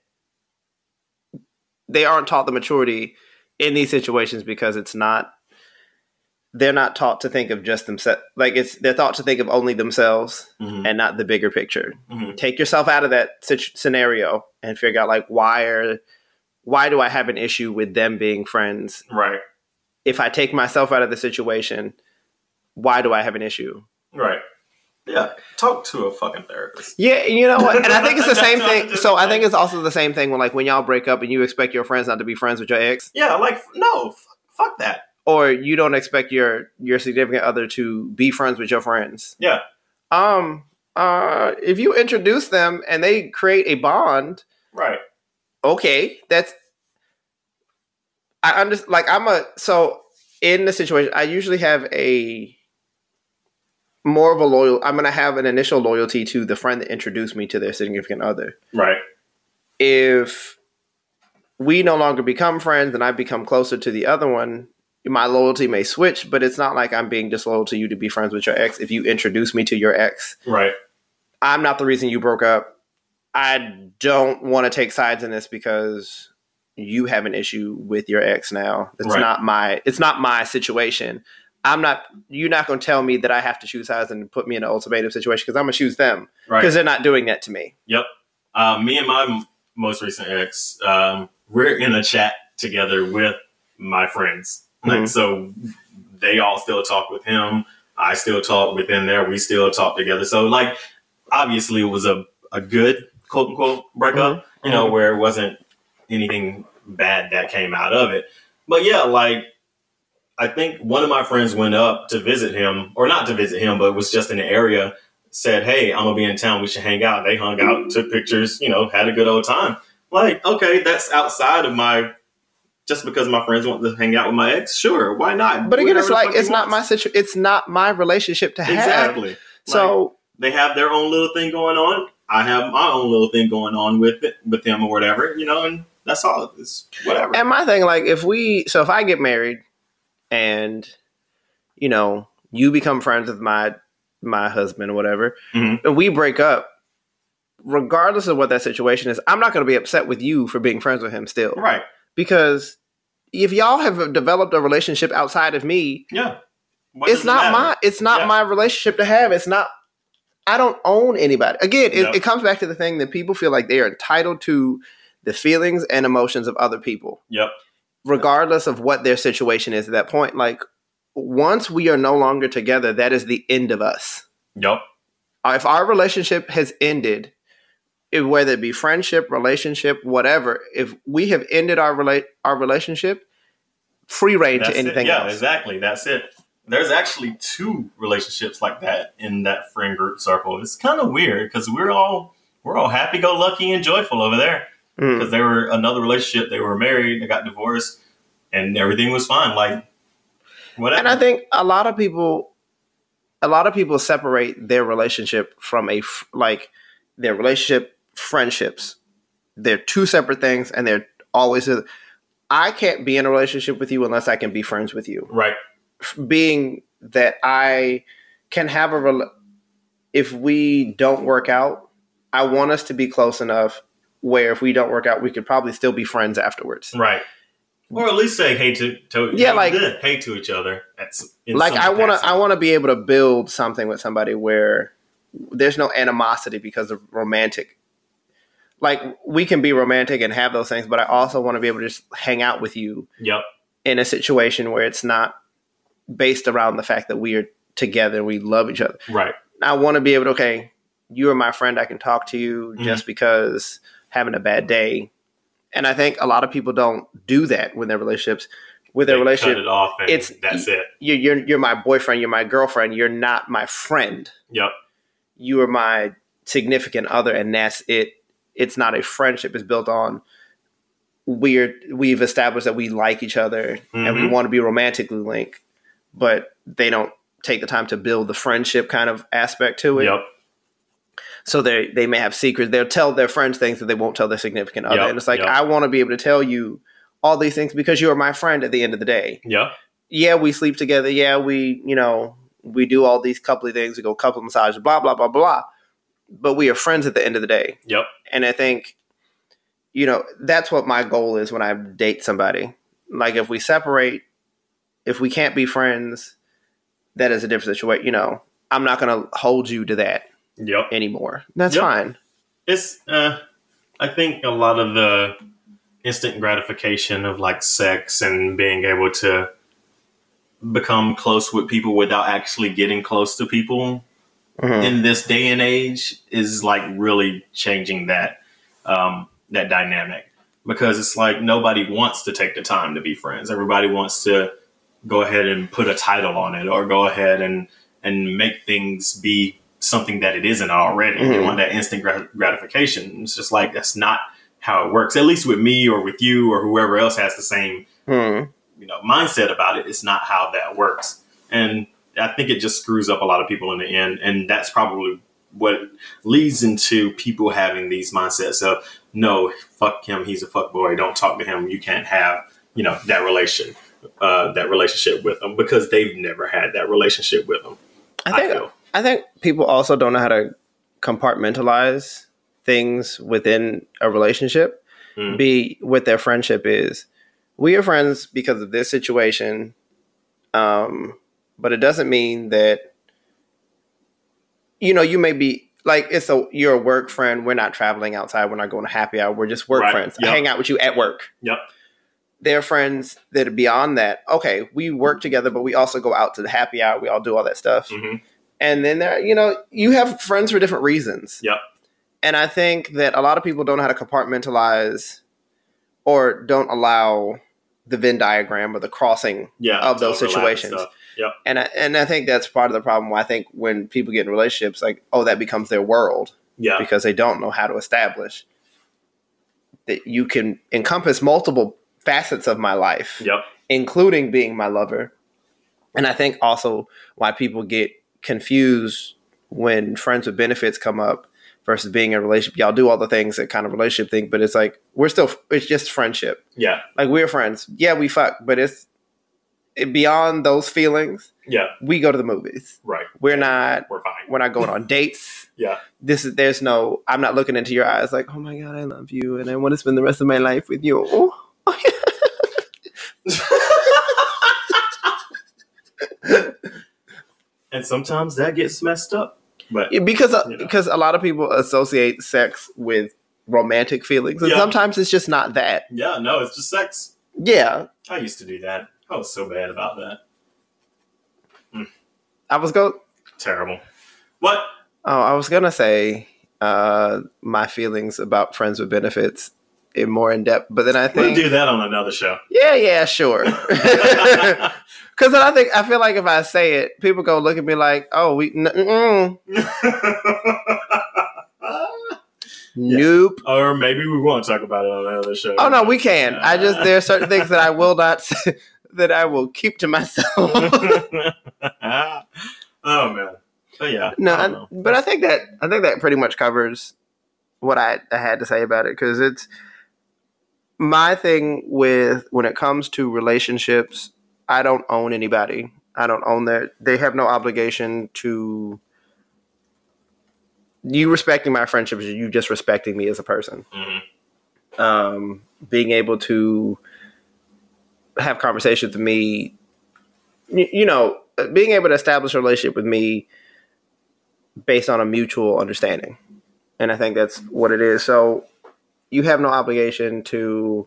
they aren't taught the maturity in these situations because it's not they're not taught to think of just themselves. Like it's they're taught to think of only themselves Mhm. and not the bigger picture. Mhm. Take yourself out of that scenario and figure out like why are why do I have an issue with them being friends? Right. If I take myself out of the situation, why do I have an issue? Right. Yeah. Talk to a fucking therapist. Yeah, and you know what? And I think it's the same thing. So I think it's also the same thing when like when y'all break up and you expect your friends not to be friends with your ex, Yeah. Like no. Fuck, fuck that. Or you don't expect your your significant other to be friends with your friends. Yeah. Um. Uh. If you introduce them and they create a bond, Right. okay, that's. I understand. Like I'm a so in the situation, I usually have a more of a loyal. I'm gonna have an initial loyalty to the friend that introduced me to their significant other. Right. if we no longer become friends and I become closer to the other one, my loyalty may switch, but it's not like I'm being disloyal to you to be friends with your ex. If you introduce me to your ex, Right. I'm not the reason you broke up. I don't want to take sides in this because you have an issue with your ex now. It's Right. not my it's not my situation. I'm not you're not going to tell me that I have to choose sides and put me in an ultimatum situation because I'm going to choose them Right. because they're not doing that to me. Yep. Uh, me and my m- most recent ex, um, we're in a chat together with my friends. Like, Mhm. so they all still talk with him. I still talk within there. We still talk together. So, like, obviously, it was a, a good quote unquote breakup, you know, where it wasn't anything bad that came out of it. But yeah, like, I think one of my friends went up to visit him, or not to visit him, but was just in the area said, "Hey, I'm gonna be in town. We should hang out." They hung out, took pictures, you know, had a good old time. Like, okay, that's outside of my. Just because my friends want to hang out with my ex, sure, why not? But again, Whatever it's like it's not my situ- It's not my relationship to have. exactly. Like, So they have their own little thing going on. I have my own little thing going on with it, with them or whatever, you know, and that's all. It's whatever. And my thing, like, if we, so if I get married, and you know, you become friends with my my husband or whatever, Mhm. and we break up, regardless of what that situation is, I'm not going to be upset with you for being friends with him still, right? Because if y'all have developed a relationship outside of me, Yeah. What it's not matter? my it's not Yeah. my relationship to have. It's not. I don't own anybody. Again, it, it comes back to the thing that people feel like they are entitled to the feelings and emotions of other people. Yep. regardless of what their situation is at that point. Like once we are no longer together, that is the end of us. Yep. If our relationship has ended, if- whether it be friendship, relationship, whatever, if we have ended our relate our relationship, free reign That's to anything it. Yeah, else. exactly. That's it. There's actually two relationships like that in that friend group circle. It's kind of weird because we're all we're all happy go lucky and joyful over there Mm. because they were another relationship. They were married. They got divorced, and everything was fine. Like whatever. And I think a lot of people, a lot of people separate their relationship from a like their relationship friendships. They're two separate things, and they're always. I can't be in a relationship with you unless I can be friends with you. right. Being that I can have a rel- if we don't work out, I want us to be close enough where if we don't work out, we could probably still be friends afterwards. Right. Or at least say hey to, to Yeah, hey, like- hey to each other. Like I want to. I want to be able to build something with somebody where there's no animosity because of romantic like we can be romantic and have those things but I also want to be able to just hang out with you Yep. in a situation where it's not based around the fact that we are together we love each other. Right. I want to be able to okay, you are my friend I can talk to you Mhm. just because having a bad day. And I think a lot of people don't do that with their relationships. With their They relationship, it off and it's- that's it. you're, you're you're my boyfriend, you're my girlfriend, you're not my friend. Yep. You are my significant other, and that's it. It's not a friendship. It's built on we're we've established that we like each other and we Mhm. want to be romantically linked, but they don't take the time to build the friendship kind of aspect to it. Yep. So they they may have secrets. They'll tell their friends things that they won't tell their significant other. Yep, And it's like yep. I want to be able to tell you all these things because you are my friend at the end of the day Yep. yeah, we sleep together. Yeah, we, you know, we do all these coupley things. We go couple massages, blah, blah, blah, blah. But we are friends at the end of the day. Yep. And I think, you know, that's what my goal is when I date somebody. Like if we separate, if we can't be friends, that is a different situation. You know, I'm not going to hold you to that Yep. anymore. That's Yep. fine. It's uh I think a lot of the instant gratification of like sex and being able to become close with people without actually getting close to people Mhm. in this day and age is like really changing that um, that dynamic because it's like nobody wants to take the time to be friends. Everybody wants to go ahead and put a title on it or go ahead and and make things be something that it isn't already. They Mhm. want that instant grat- gratification. It's just like that's not how it works. At least with me or with you or whoever else has the same Hmm. you know mindset about it it's not how that works and i think it just screws up a lot of people in the end and that's probably what leads into people having these mindsets of no fuck him he's a fuck boy don't talk to him you can't have you know that relation uh, that relationship with them because they've never had that relationship with them I I think feel. I think people also don't know how to compartmentalize things within a relationship. Mm. Be with their friendship is we are friends because of this situation, um, but it doesn't mean that you know you may be like it's a you're a work friend. We're not traveling outside. We're not going to happy hour. We're just work Right. friends. I hang out with you at work. Yep. They're friends that are beyond that. Okay, we work together, but we also go out to the happy hour. We all do all that stuff hmm and then there you know you have friends for different reasons Yep. and i think that a lot of people don't know how to compartmentalize or don't allow the venn diagram or the crossing yeah Of those situations. Stuff. and I, and I think that's part of the problem why i think when people get in relationships like oh that becomes their world yeah because they don't know how to establish that you can encompass multiple facets of my life yep including being my lover. And I think also why people get confused when friends with benefits come up versus being in a relationship. Y'all do all the things that kind of relationship thing, but it's like we're still it's just friendship. yeah Like we're friends. Yeah, we fuck, but it's it, beyond those feelings. yeah We go to the movies. right We're not we're fine we're not going on dates. yeah This is there's no I'm not looking into your eyes like, "Oh my god, I love you and I want to spend the rest of my life with you." and sometimes that gets messed up but Yeah, because uh, You know. because a lot of people associate sex with romantic feelings, and Yeah. sometimes it's just not that. Yeah, no, it's just sex. Yeah, I used to do that. I was so bad about that. I was go. Terrible. What? Oh, I was gonna say uh, my feelings about friends with benefits in more in depth, but then I think We'll do that on another show. yeah, yeah, sure. Because then I think I feel like if I say it, people go look at me like, oh, we mm, nope. or maybe we won't talk about it on another show. Oh no, we can. I just there are certain things that I will not say, that I will keep to myself. oh man. But yeah. no, I I- but I think that I think that pretty much covers what I, I had to say about it because it's my thing with when it comes to relationships. I don't own anybody. I don't own their. They have no obligation to. You respecting my friendships, you just respecting me as a person. Mhm. um, being able to have conversations with me, you, you know, being able to establish a relationship with me based on a mutual understanding. And I think that's what it is. So you have no obligation to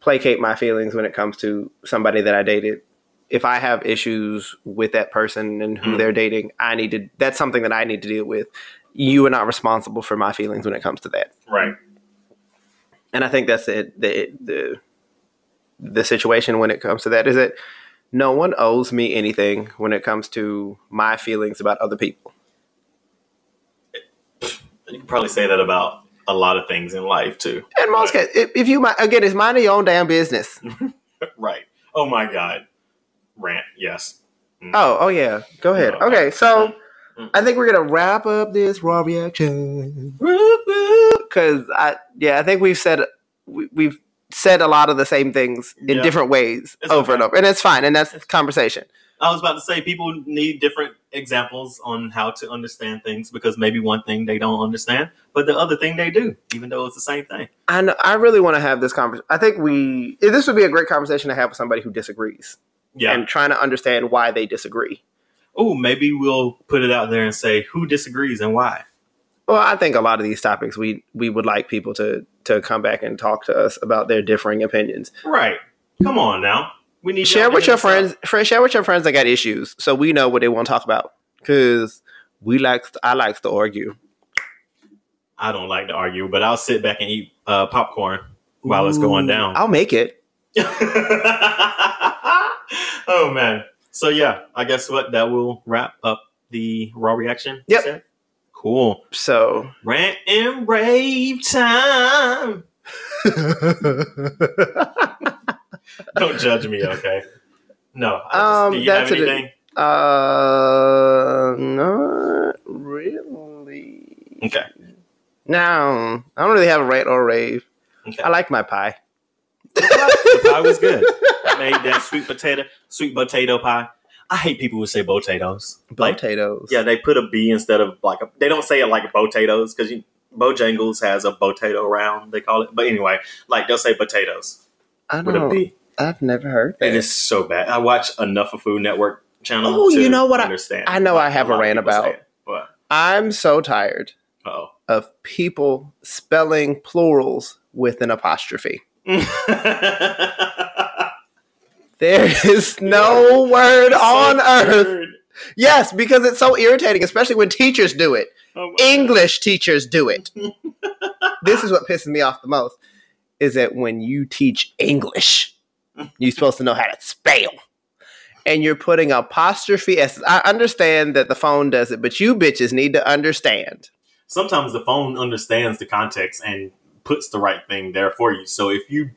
placate my feelings when it comes to somebody that I dated. If I have issues with that person and who Mhm. they're dating, I need to, that's something that I need to deal with. You are not responsible for my feelings when it comes to that Right. and I think that's it. The the the situation when it comes to that is that no one owes me anything when it comes to my feelings about other people. You can probably say that about a lot of things in life too. In most cases, if, you might again, it's mind your own damn business. Right. Oh my god. Rant. Yes. Oh, oh yeah. Go ahead. No, Okay, so Mm. I think we're gonna wrap up this raw reaction because I yeah I think we've said we, we've said a lot of the same things in Yeah. different ways It's over and over, and it's fine, and that's conversation. I was about to say people need different examples on how to understand things because maybe one thing they don't understand, but the other thing they do, even though it's the same thing. I know, I really want to have this conversation. I think we eh, this would be a great conversation to have with somebody who disagrees Yeah. and trying to understand why they disagree. oh, maybe we'll put it out there and say who disagrees and why. Well, I think a lot of these topics we we would like people to to come back and talk to us about their differing opinions. Right. Come on now. We need Share with your friends. Share with your friends that got issues, so we know what they want to talk about. Because we like, I likes to argue. I don't like to argue, but I'll sit back and eat uh, popcorn while it's going down. I'll make it. oh man. So yeah, I guess what that will wrap up the raw reaction. Yep. Cool. So Rant and rave time. Don't judge me, okay? No. I just- Um, do you that's anything? Uh, not really. Okay. No, I don't really have a rant or a rave. Okay. I like my pie. the pie was good. I made that sweet potato, sweet potato pie. I hate people who say potatoes. Like, Potatoes. yeah, they put a B instead of like a. They don't say it like potatoes because you Bojangles has a potato round. They call it, but anyway, like they'll say potatoes I with a. B. I've never heard that. It is so bad. I watch enough of Food Network channel. Oh, you know what I- understand. I know I have a of rant about. What? I'm so tired Oh. of people spelling plurals with an apostrophe. There is no word on earth. Yes, because it's so irritating, especially when teachers do it. Oh English teachers do it. this is what pisses me off the most is that when you teach English, you're supposed to know how to spell. And you're putting apostrophe S. I understand that the phone does it, but you bitches need to understand. sometimes the phone understands the context and puts the right thing there for you. So if you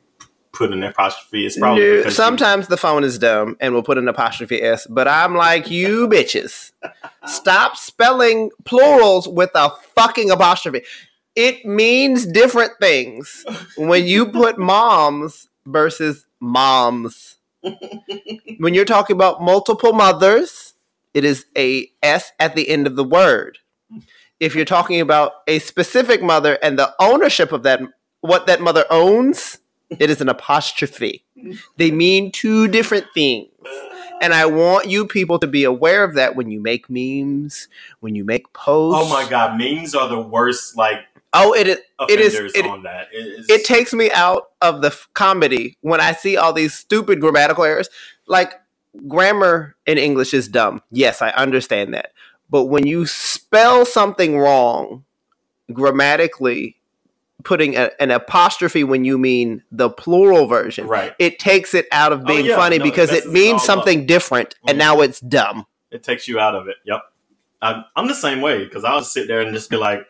put an apostrophe, it's probably No, because you- sometimes the phone is dumb and will put an apostrophe S, but I'm like, you bitches. Stop spelling plurals with a fucking apostrophe. It means different things when you put moms versus moms. when you're talking about multiple mothers, it is a S at the end of the word. If you're talking about a specific mother and the ownership of that, what that mother owns, it is an apostrophe. Mm-hmm. They mean two different things. And I want you people to be aware of that when you make memes, when you make posts. oh my god, memes are the worst like Oh, it is. It is- it- on that. It, is, It takes me out of the f- comedy when I see all these stupid grammatical errors. Like grammar in English is dumb. Yes, I understand that. But when you spell something wrong grammatically, putting a, an apostrophe when you mean the plural version, right. it takes it out of Oh, being yeah, funny no, because it it means something different and Mhm. now it's dumb. It takes you out of it. Yep. I'm, I'm the same way because I'll sit there and just be like,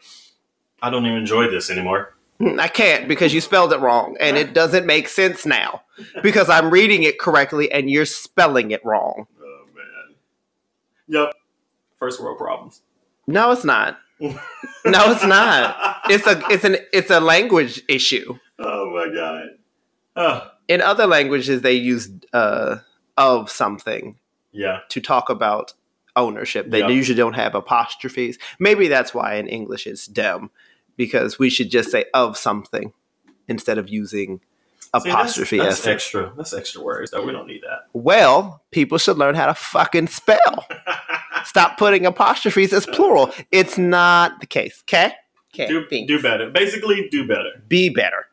I don't even enjoy this anymore. Mm, I can't because you spelled it wrong and it doesn't make sense now because I'm reading it correctly and you're spelling it wrong. Oh man. Yep. First world problems. No, it's not. No, it's not. It's a it's an it's a language issue. Oh my god. Oh, In other languages, they use uh, of something yeah. to talk about ownership. They Yeah. usually don't have apostrophes. Maybe that's why in English it's dumb because we should just say of something instead of using See, that's- apostrophe That's, extra. That's extra words. Though we don't need that. Well, people should learn how to fucking spell. Stop putting apostrophes as plural. It's not the case. Okay? Okay. do, do better. Basically, do better. Be better.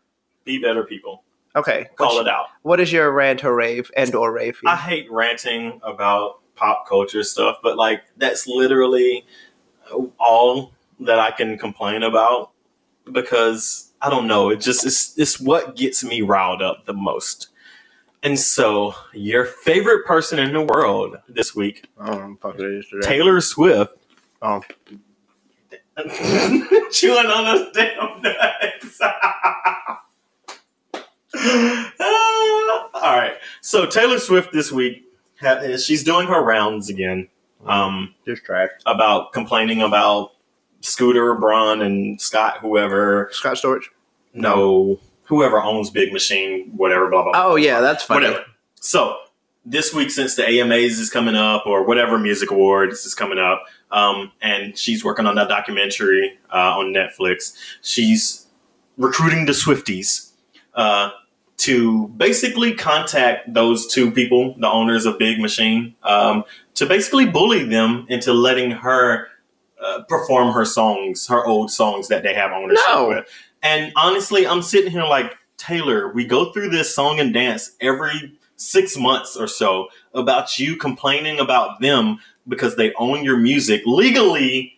Be better people. Okay. Call What's- it out. What is your rant or rave and or rave? I hate ranting about pop culture stuff, but like that's literally all that I can complain about because I don't know. It just it's it's what gets me riled up the most. And so, your favorite person in the world this week, interested. Taylor Swift, Oh. chewing on those damn nuts. All right. So Taylor Swift this week, she's doing her rounds again. Um, Just trash. about complaining about Scooter Braun and Scott, whoever, Scott Storch. no, whoever owns Big Machine, whatever, blah blah. blah, Oh yeah, that's funny. whatever. So this week, since the AMAs is coming up, or whatever music awards is coming up, um, and she's working on that documentary uh, on Netflix. She's recruiting the Swifties. Uh, to basically contact those two people, the owners of Big Machine, um, to basically bully them into letting her uh, perform her songs, her old songs that they have ownership No. with. And honestly, I'm sitting here like Taylor. We go through this song and dance every six months or so about you complaining about them because they own your music legally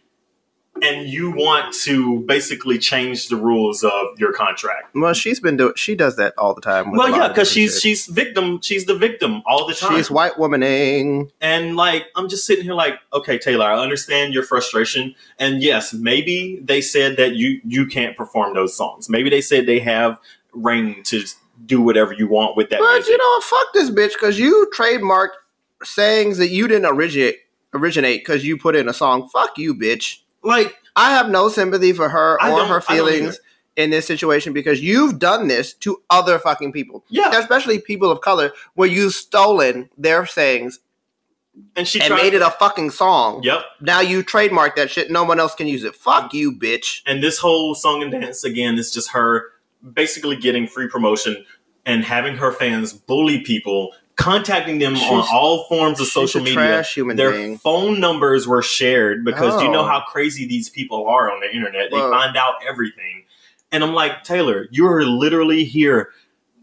and you want to basically change the rules of your contract. Well, she's been doing. She does that all the time. Well, yeah, because she's shit. she's victim. She's the victim all the time. she's white womaning. and like I'm just sitting here like, okay, Taylor, I understand your frustration. And yes, maybe they said that you you can't perform those songs. Maybe they said they have reign to do whatever you want with that But music. you know, fuck this bitch because you trademarked sayings that you didn't originate originate because you put in a song. Fuck you, bitch. Like I have no sympathy for her I or her feelings in this situation because you've done this to other fucking people, yeah, especially people of color, where you've stolen their things and she and tried. made it a fucking song. yep. Now you trademark that shit. No one else can use it. Fuck you, bitch. And this whole song and dance again is just her basically getting free promotion and having her fans bully people, contacting them on all forms of She's social media. Their being. phone numbers were shared because you know Oh. how crazy these people are on the internet. They Well- find out everything. And I'm like, Taylor, you're literally here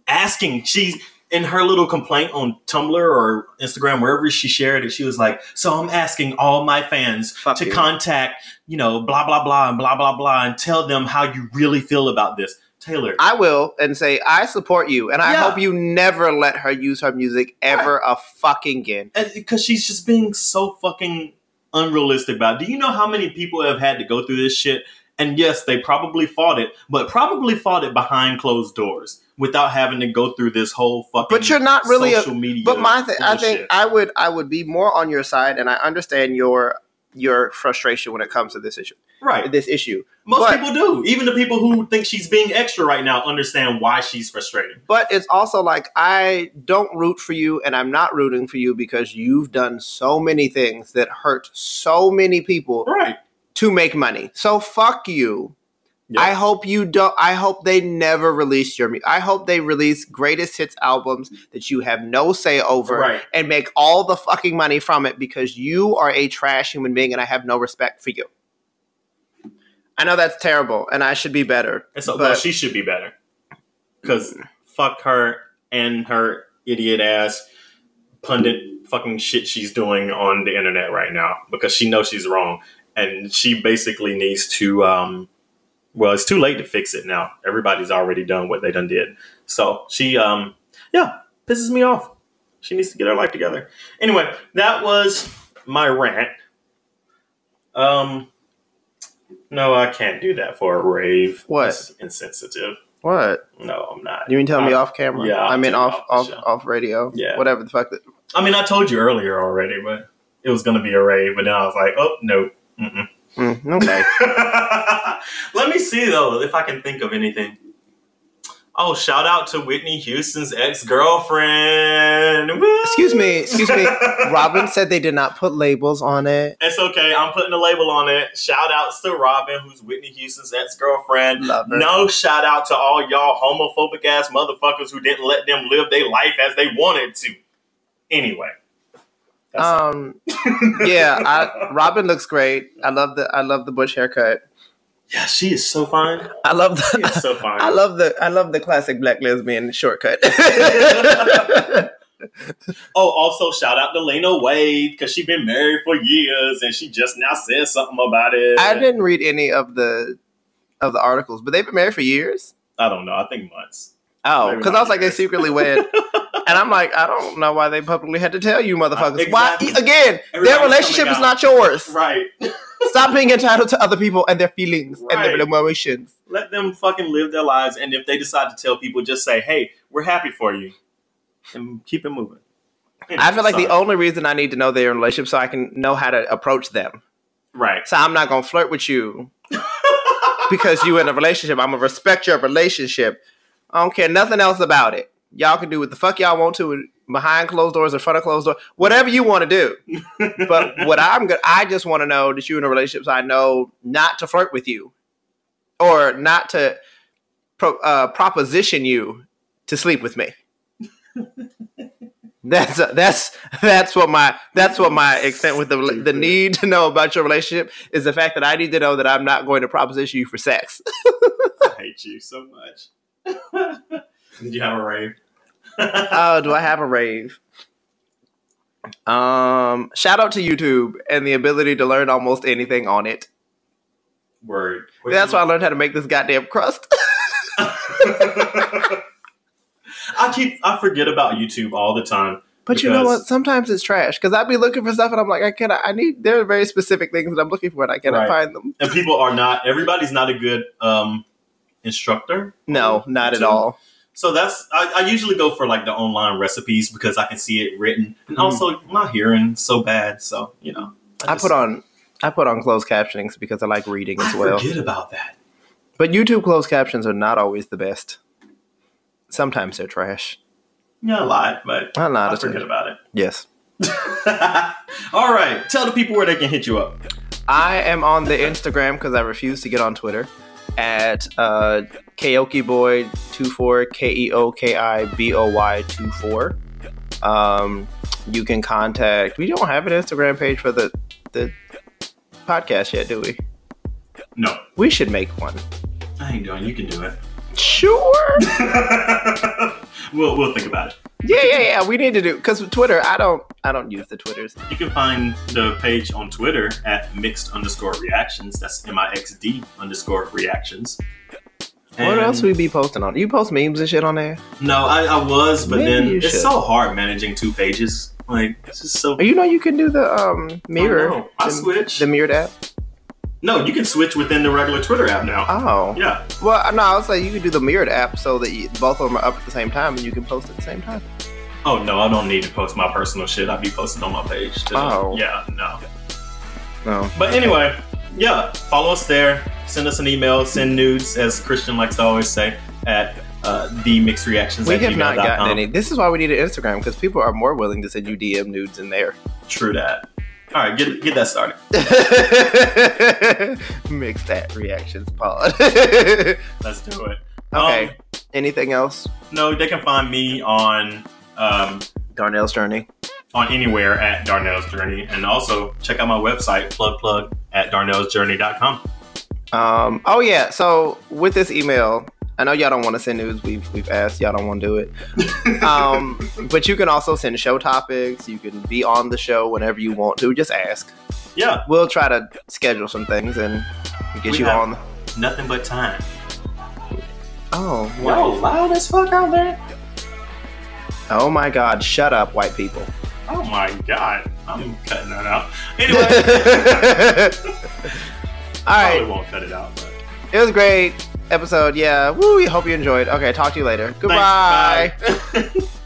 asking. She's in her little complaint on Tumblr or Instagram, wherever she shared it, she was like, So I'm asking all my fans Fuck to you. contact, you know, blah, blah, blah, and blah, blah, blah, and tell them how you really feel about this. Taylor, I will and say I support you, and I Yeah. hope you never let her use her music ever a fucking again. because she's just being so fucking unrealistic about it. Do you know how many people have had to go through this shit? And yes, they probably fought it, but probably fought it behind closed doors without having to go through this whole fucking. But you're not really a- social media. But my I think. I would I would be more on your side, and I understand your your frustration when it comes to this issue. right. This issue, Most but- people do. Even the people who think she's being extra right now understand why she's frustrated. but it's also like I don't root for you, and I'm not rooting for you because you've done so many things that hurt so many people Right. to make money. So fuck you. Yeah. I hope you don't. I hope they never release your. I hope they release greatest hits albums that you have no say over, Right. and make all the fucking money from it because you are a trash human being, and I have no respect for you. I know that's terrible, and I should be better. But well, she should be better. Because fuck her and her idiot ass pundit fucking shit she's doing on the internet right now because she knows she's wrong. And she basically needs to, um, well, it's too late to fix it now. Everybody's already done what they done did. So she, um, yeah, pisses me off. She needs to get her life together. Anyway, that was my rant. Um, no, I can't do that for a rave. What? It's insensitive. what No, I'm not. you mean? Tell me off camera. yeah, I mean off off off off radio. Yeah. whatever the fuck. That, I mean, I told you earlier already, but it was going to be a rave. But then I was like, oh no. Mm-mm. Mm, okay. Let me see though if I can think of anything. Oh, shout out to Whitney Houston's ex girlfriend. excuse me. Excuse me. Robyn said they did not put labels on it. It's okay. I'm putting a label on it. Shout outs to Robyn, who's Whitney Houston's ex girlfriend. No shout out to all y'all homophobic ass motherfuckers who didn't let them live their life as they wanted to. Anyway. That's Um, yeah, I, Robyn looks great. I love the I love the bush haircut. yeah, she is so fine. I love the so fine. I love the I love the classic black lesbian shortcut. Oh, also shout out to Lena Waithe because she's been married for years and she just now said something about it. I didn't read any of the of the articles, but they've been married for years. I don't know. I think months. Oh, because I was like they secretly wed, and I'm like I don't know why they publicly had to tell you motherfuckers. Why exactly. again? Everybody's their relationship is not yours. Right. Stop being entitled to other people and their feelings and their emotions. Let them fucking live their lives. And if they decide to tell people, just say, hey, we're happy for you. And keep it moving. I feel like the only reason I need to know they're their relationship so I can know how to approach them. Right. So I'm not gonna flirt with you because you're in a relationship. I'm gonna respect your relationship. I don't care nothing else about it. Y'all can do what the fuck y'all want to behind closed doors, in front of closed doors, whatever you want to do. But what I'm good, I just want to know that you're in a relationship, so I know not to flirt with you or not to pro, uh, proposition you to sleep with me. That's that's that's what my that's what my extent with the the need to know about your relationship is the fact that I need to know that I'm not going to proposition you for sex. I hate you so much. Did you have a rave? Oh, do I have a rave? Um, shout out to YouTube and the ability to learn almost anything on it. Word. That's why I learned how to make this goddamn crust. I keep I forget about YouTube all the time. But you know what? Sometimes it's trash because I'd be looking for stuff and I'm like, I cannot. I need. There are very specific things that I'm looking for and I cannot Right. find them. And people are not everybody's not a good um instructor. No, not at all. So that's I, I usually go for like the online recipes because I can see it written. And Mhm. also my hearing so bad, so you know. I just- put on. I put on closed captionings because I like reading as I well. forget about that. But YouTube closed captions are not always the best. Sometimes they're trash. Yeah, a lot, but A lot I forget about it. Yes. All right, tell the people where they can hit you up. I am on the Instagram because I refuse to get on Twitter at uh, Keokiboy24 K E O K I B O Y 24. Um, you can contact. We don't have an Instagram page for the the podcast yet, do we? No, We should make one. I ain't doing. You can do it. Sure. we'll we'll think about it. Yeah, yeah, yeah. We need to do because Twitter. I don't. I don't use the Twitters. You can find the page on Twitter at mixed underscore reactions. That's M I X D underscore reactions. what And- else we be posting on? You post memes and shit on there. No, I, I was, but Maybe then it's should. so hard managing two pages. Like it's just so. You know, you can do the um mirror. No. I the, switch. the mirrored app. No, you can switch within the regular Twitter app now. Oh. yeah. Well, no, I was like, you could do the mirrored app so that you, both of them are up at the same time and you can post at the same time. Oh no, I don't need to post my personal shit. I'll be posting on my page. too. Oh. Yeah, no. No. But anyway, yeah, follow us there. Send us an email. Send nudes, as Christian likes to always say, at uh, the mixed reactions. We have not gmail.com. gotten any. This is why we need an Instagram because people are more willing to send you DM nudes in there. True that. All right, get get that started. Mix that reactions pod. Let's do it. okay. Um, Anything else? no, they can find me on um, Darnell's journey. on anywhere at Darnell's Journey, and also check out my website plug plug at darnellsjourney.com. Um, oh yeah. So with this email, I know y'all don't want to send news. We've we've asked y'all don't want to do it. Um, but you can also send show topics. You can be on the show whenever you want to. Just ask. Yeah, We'll try to schedule some things and get We you on. nothing but time. Oh, Yo, loud as fuck out there. oh my God! Shut up, white people. Oh my god, I'm cutting that out. Anyway, All probably won't cut it out. But it was great episode. Yeah, woo! Hope you enjoyed. Okay, talk to you later. Goodbye. Thanks.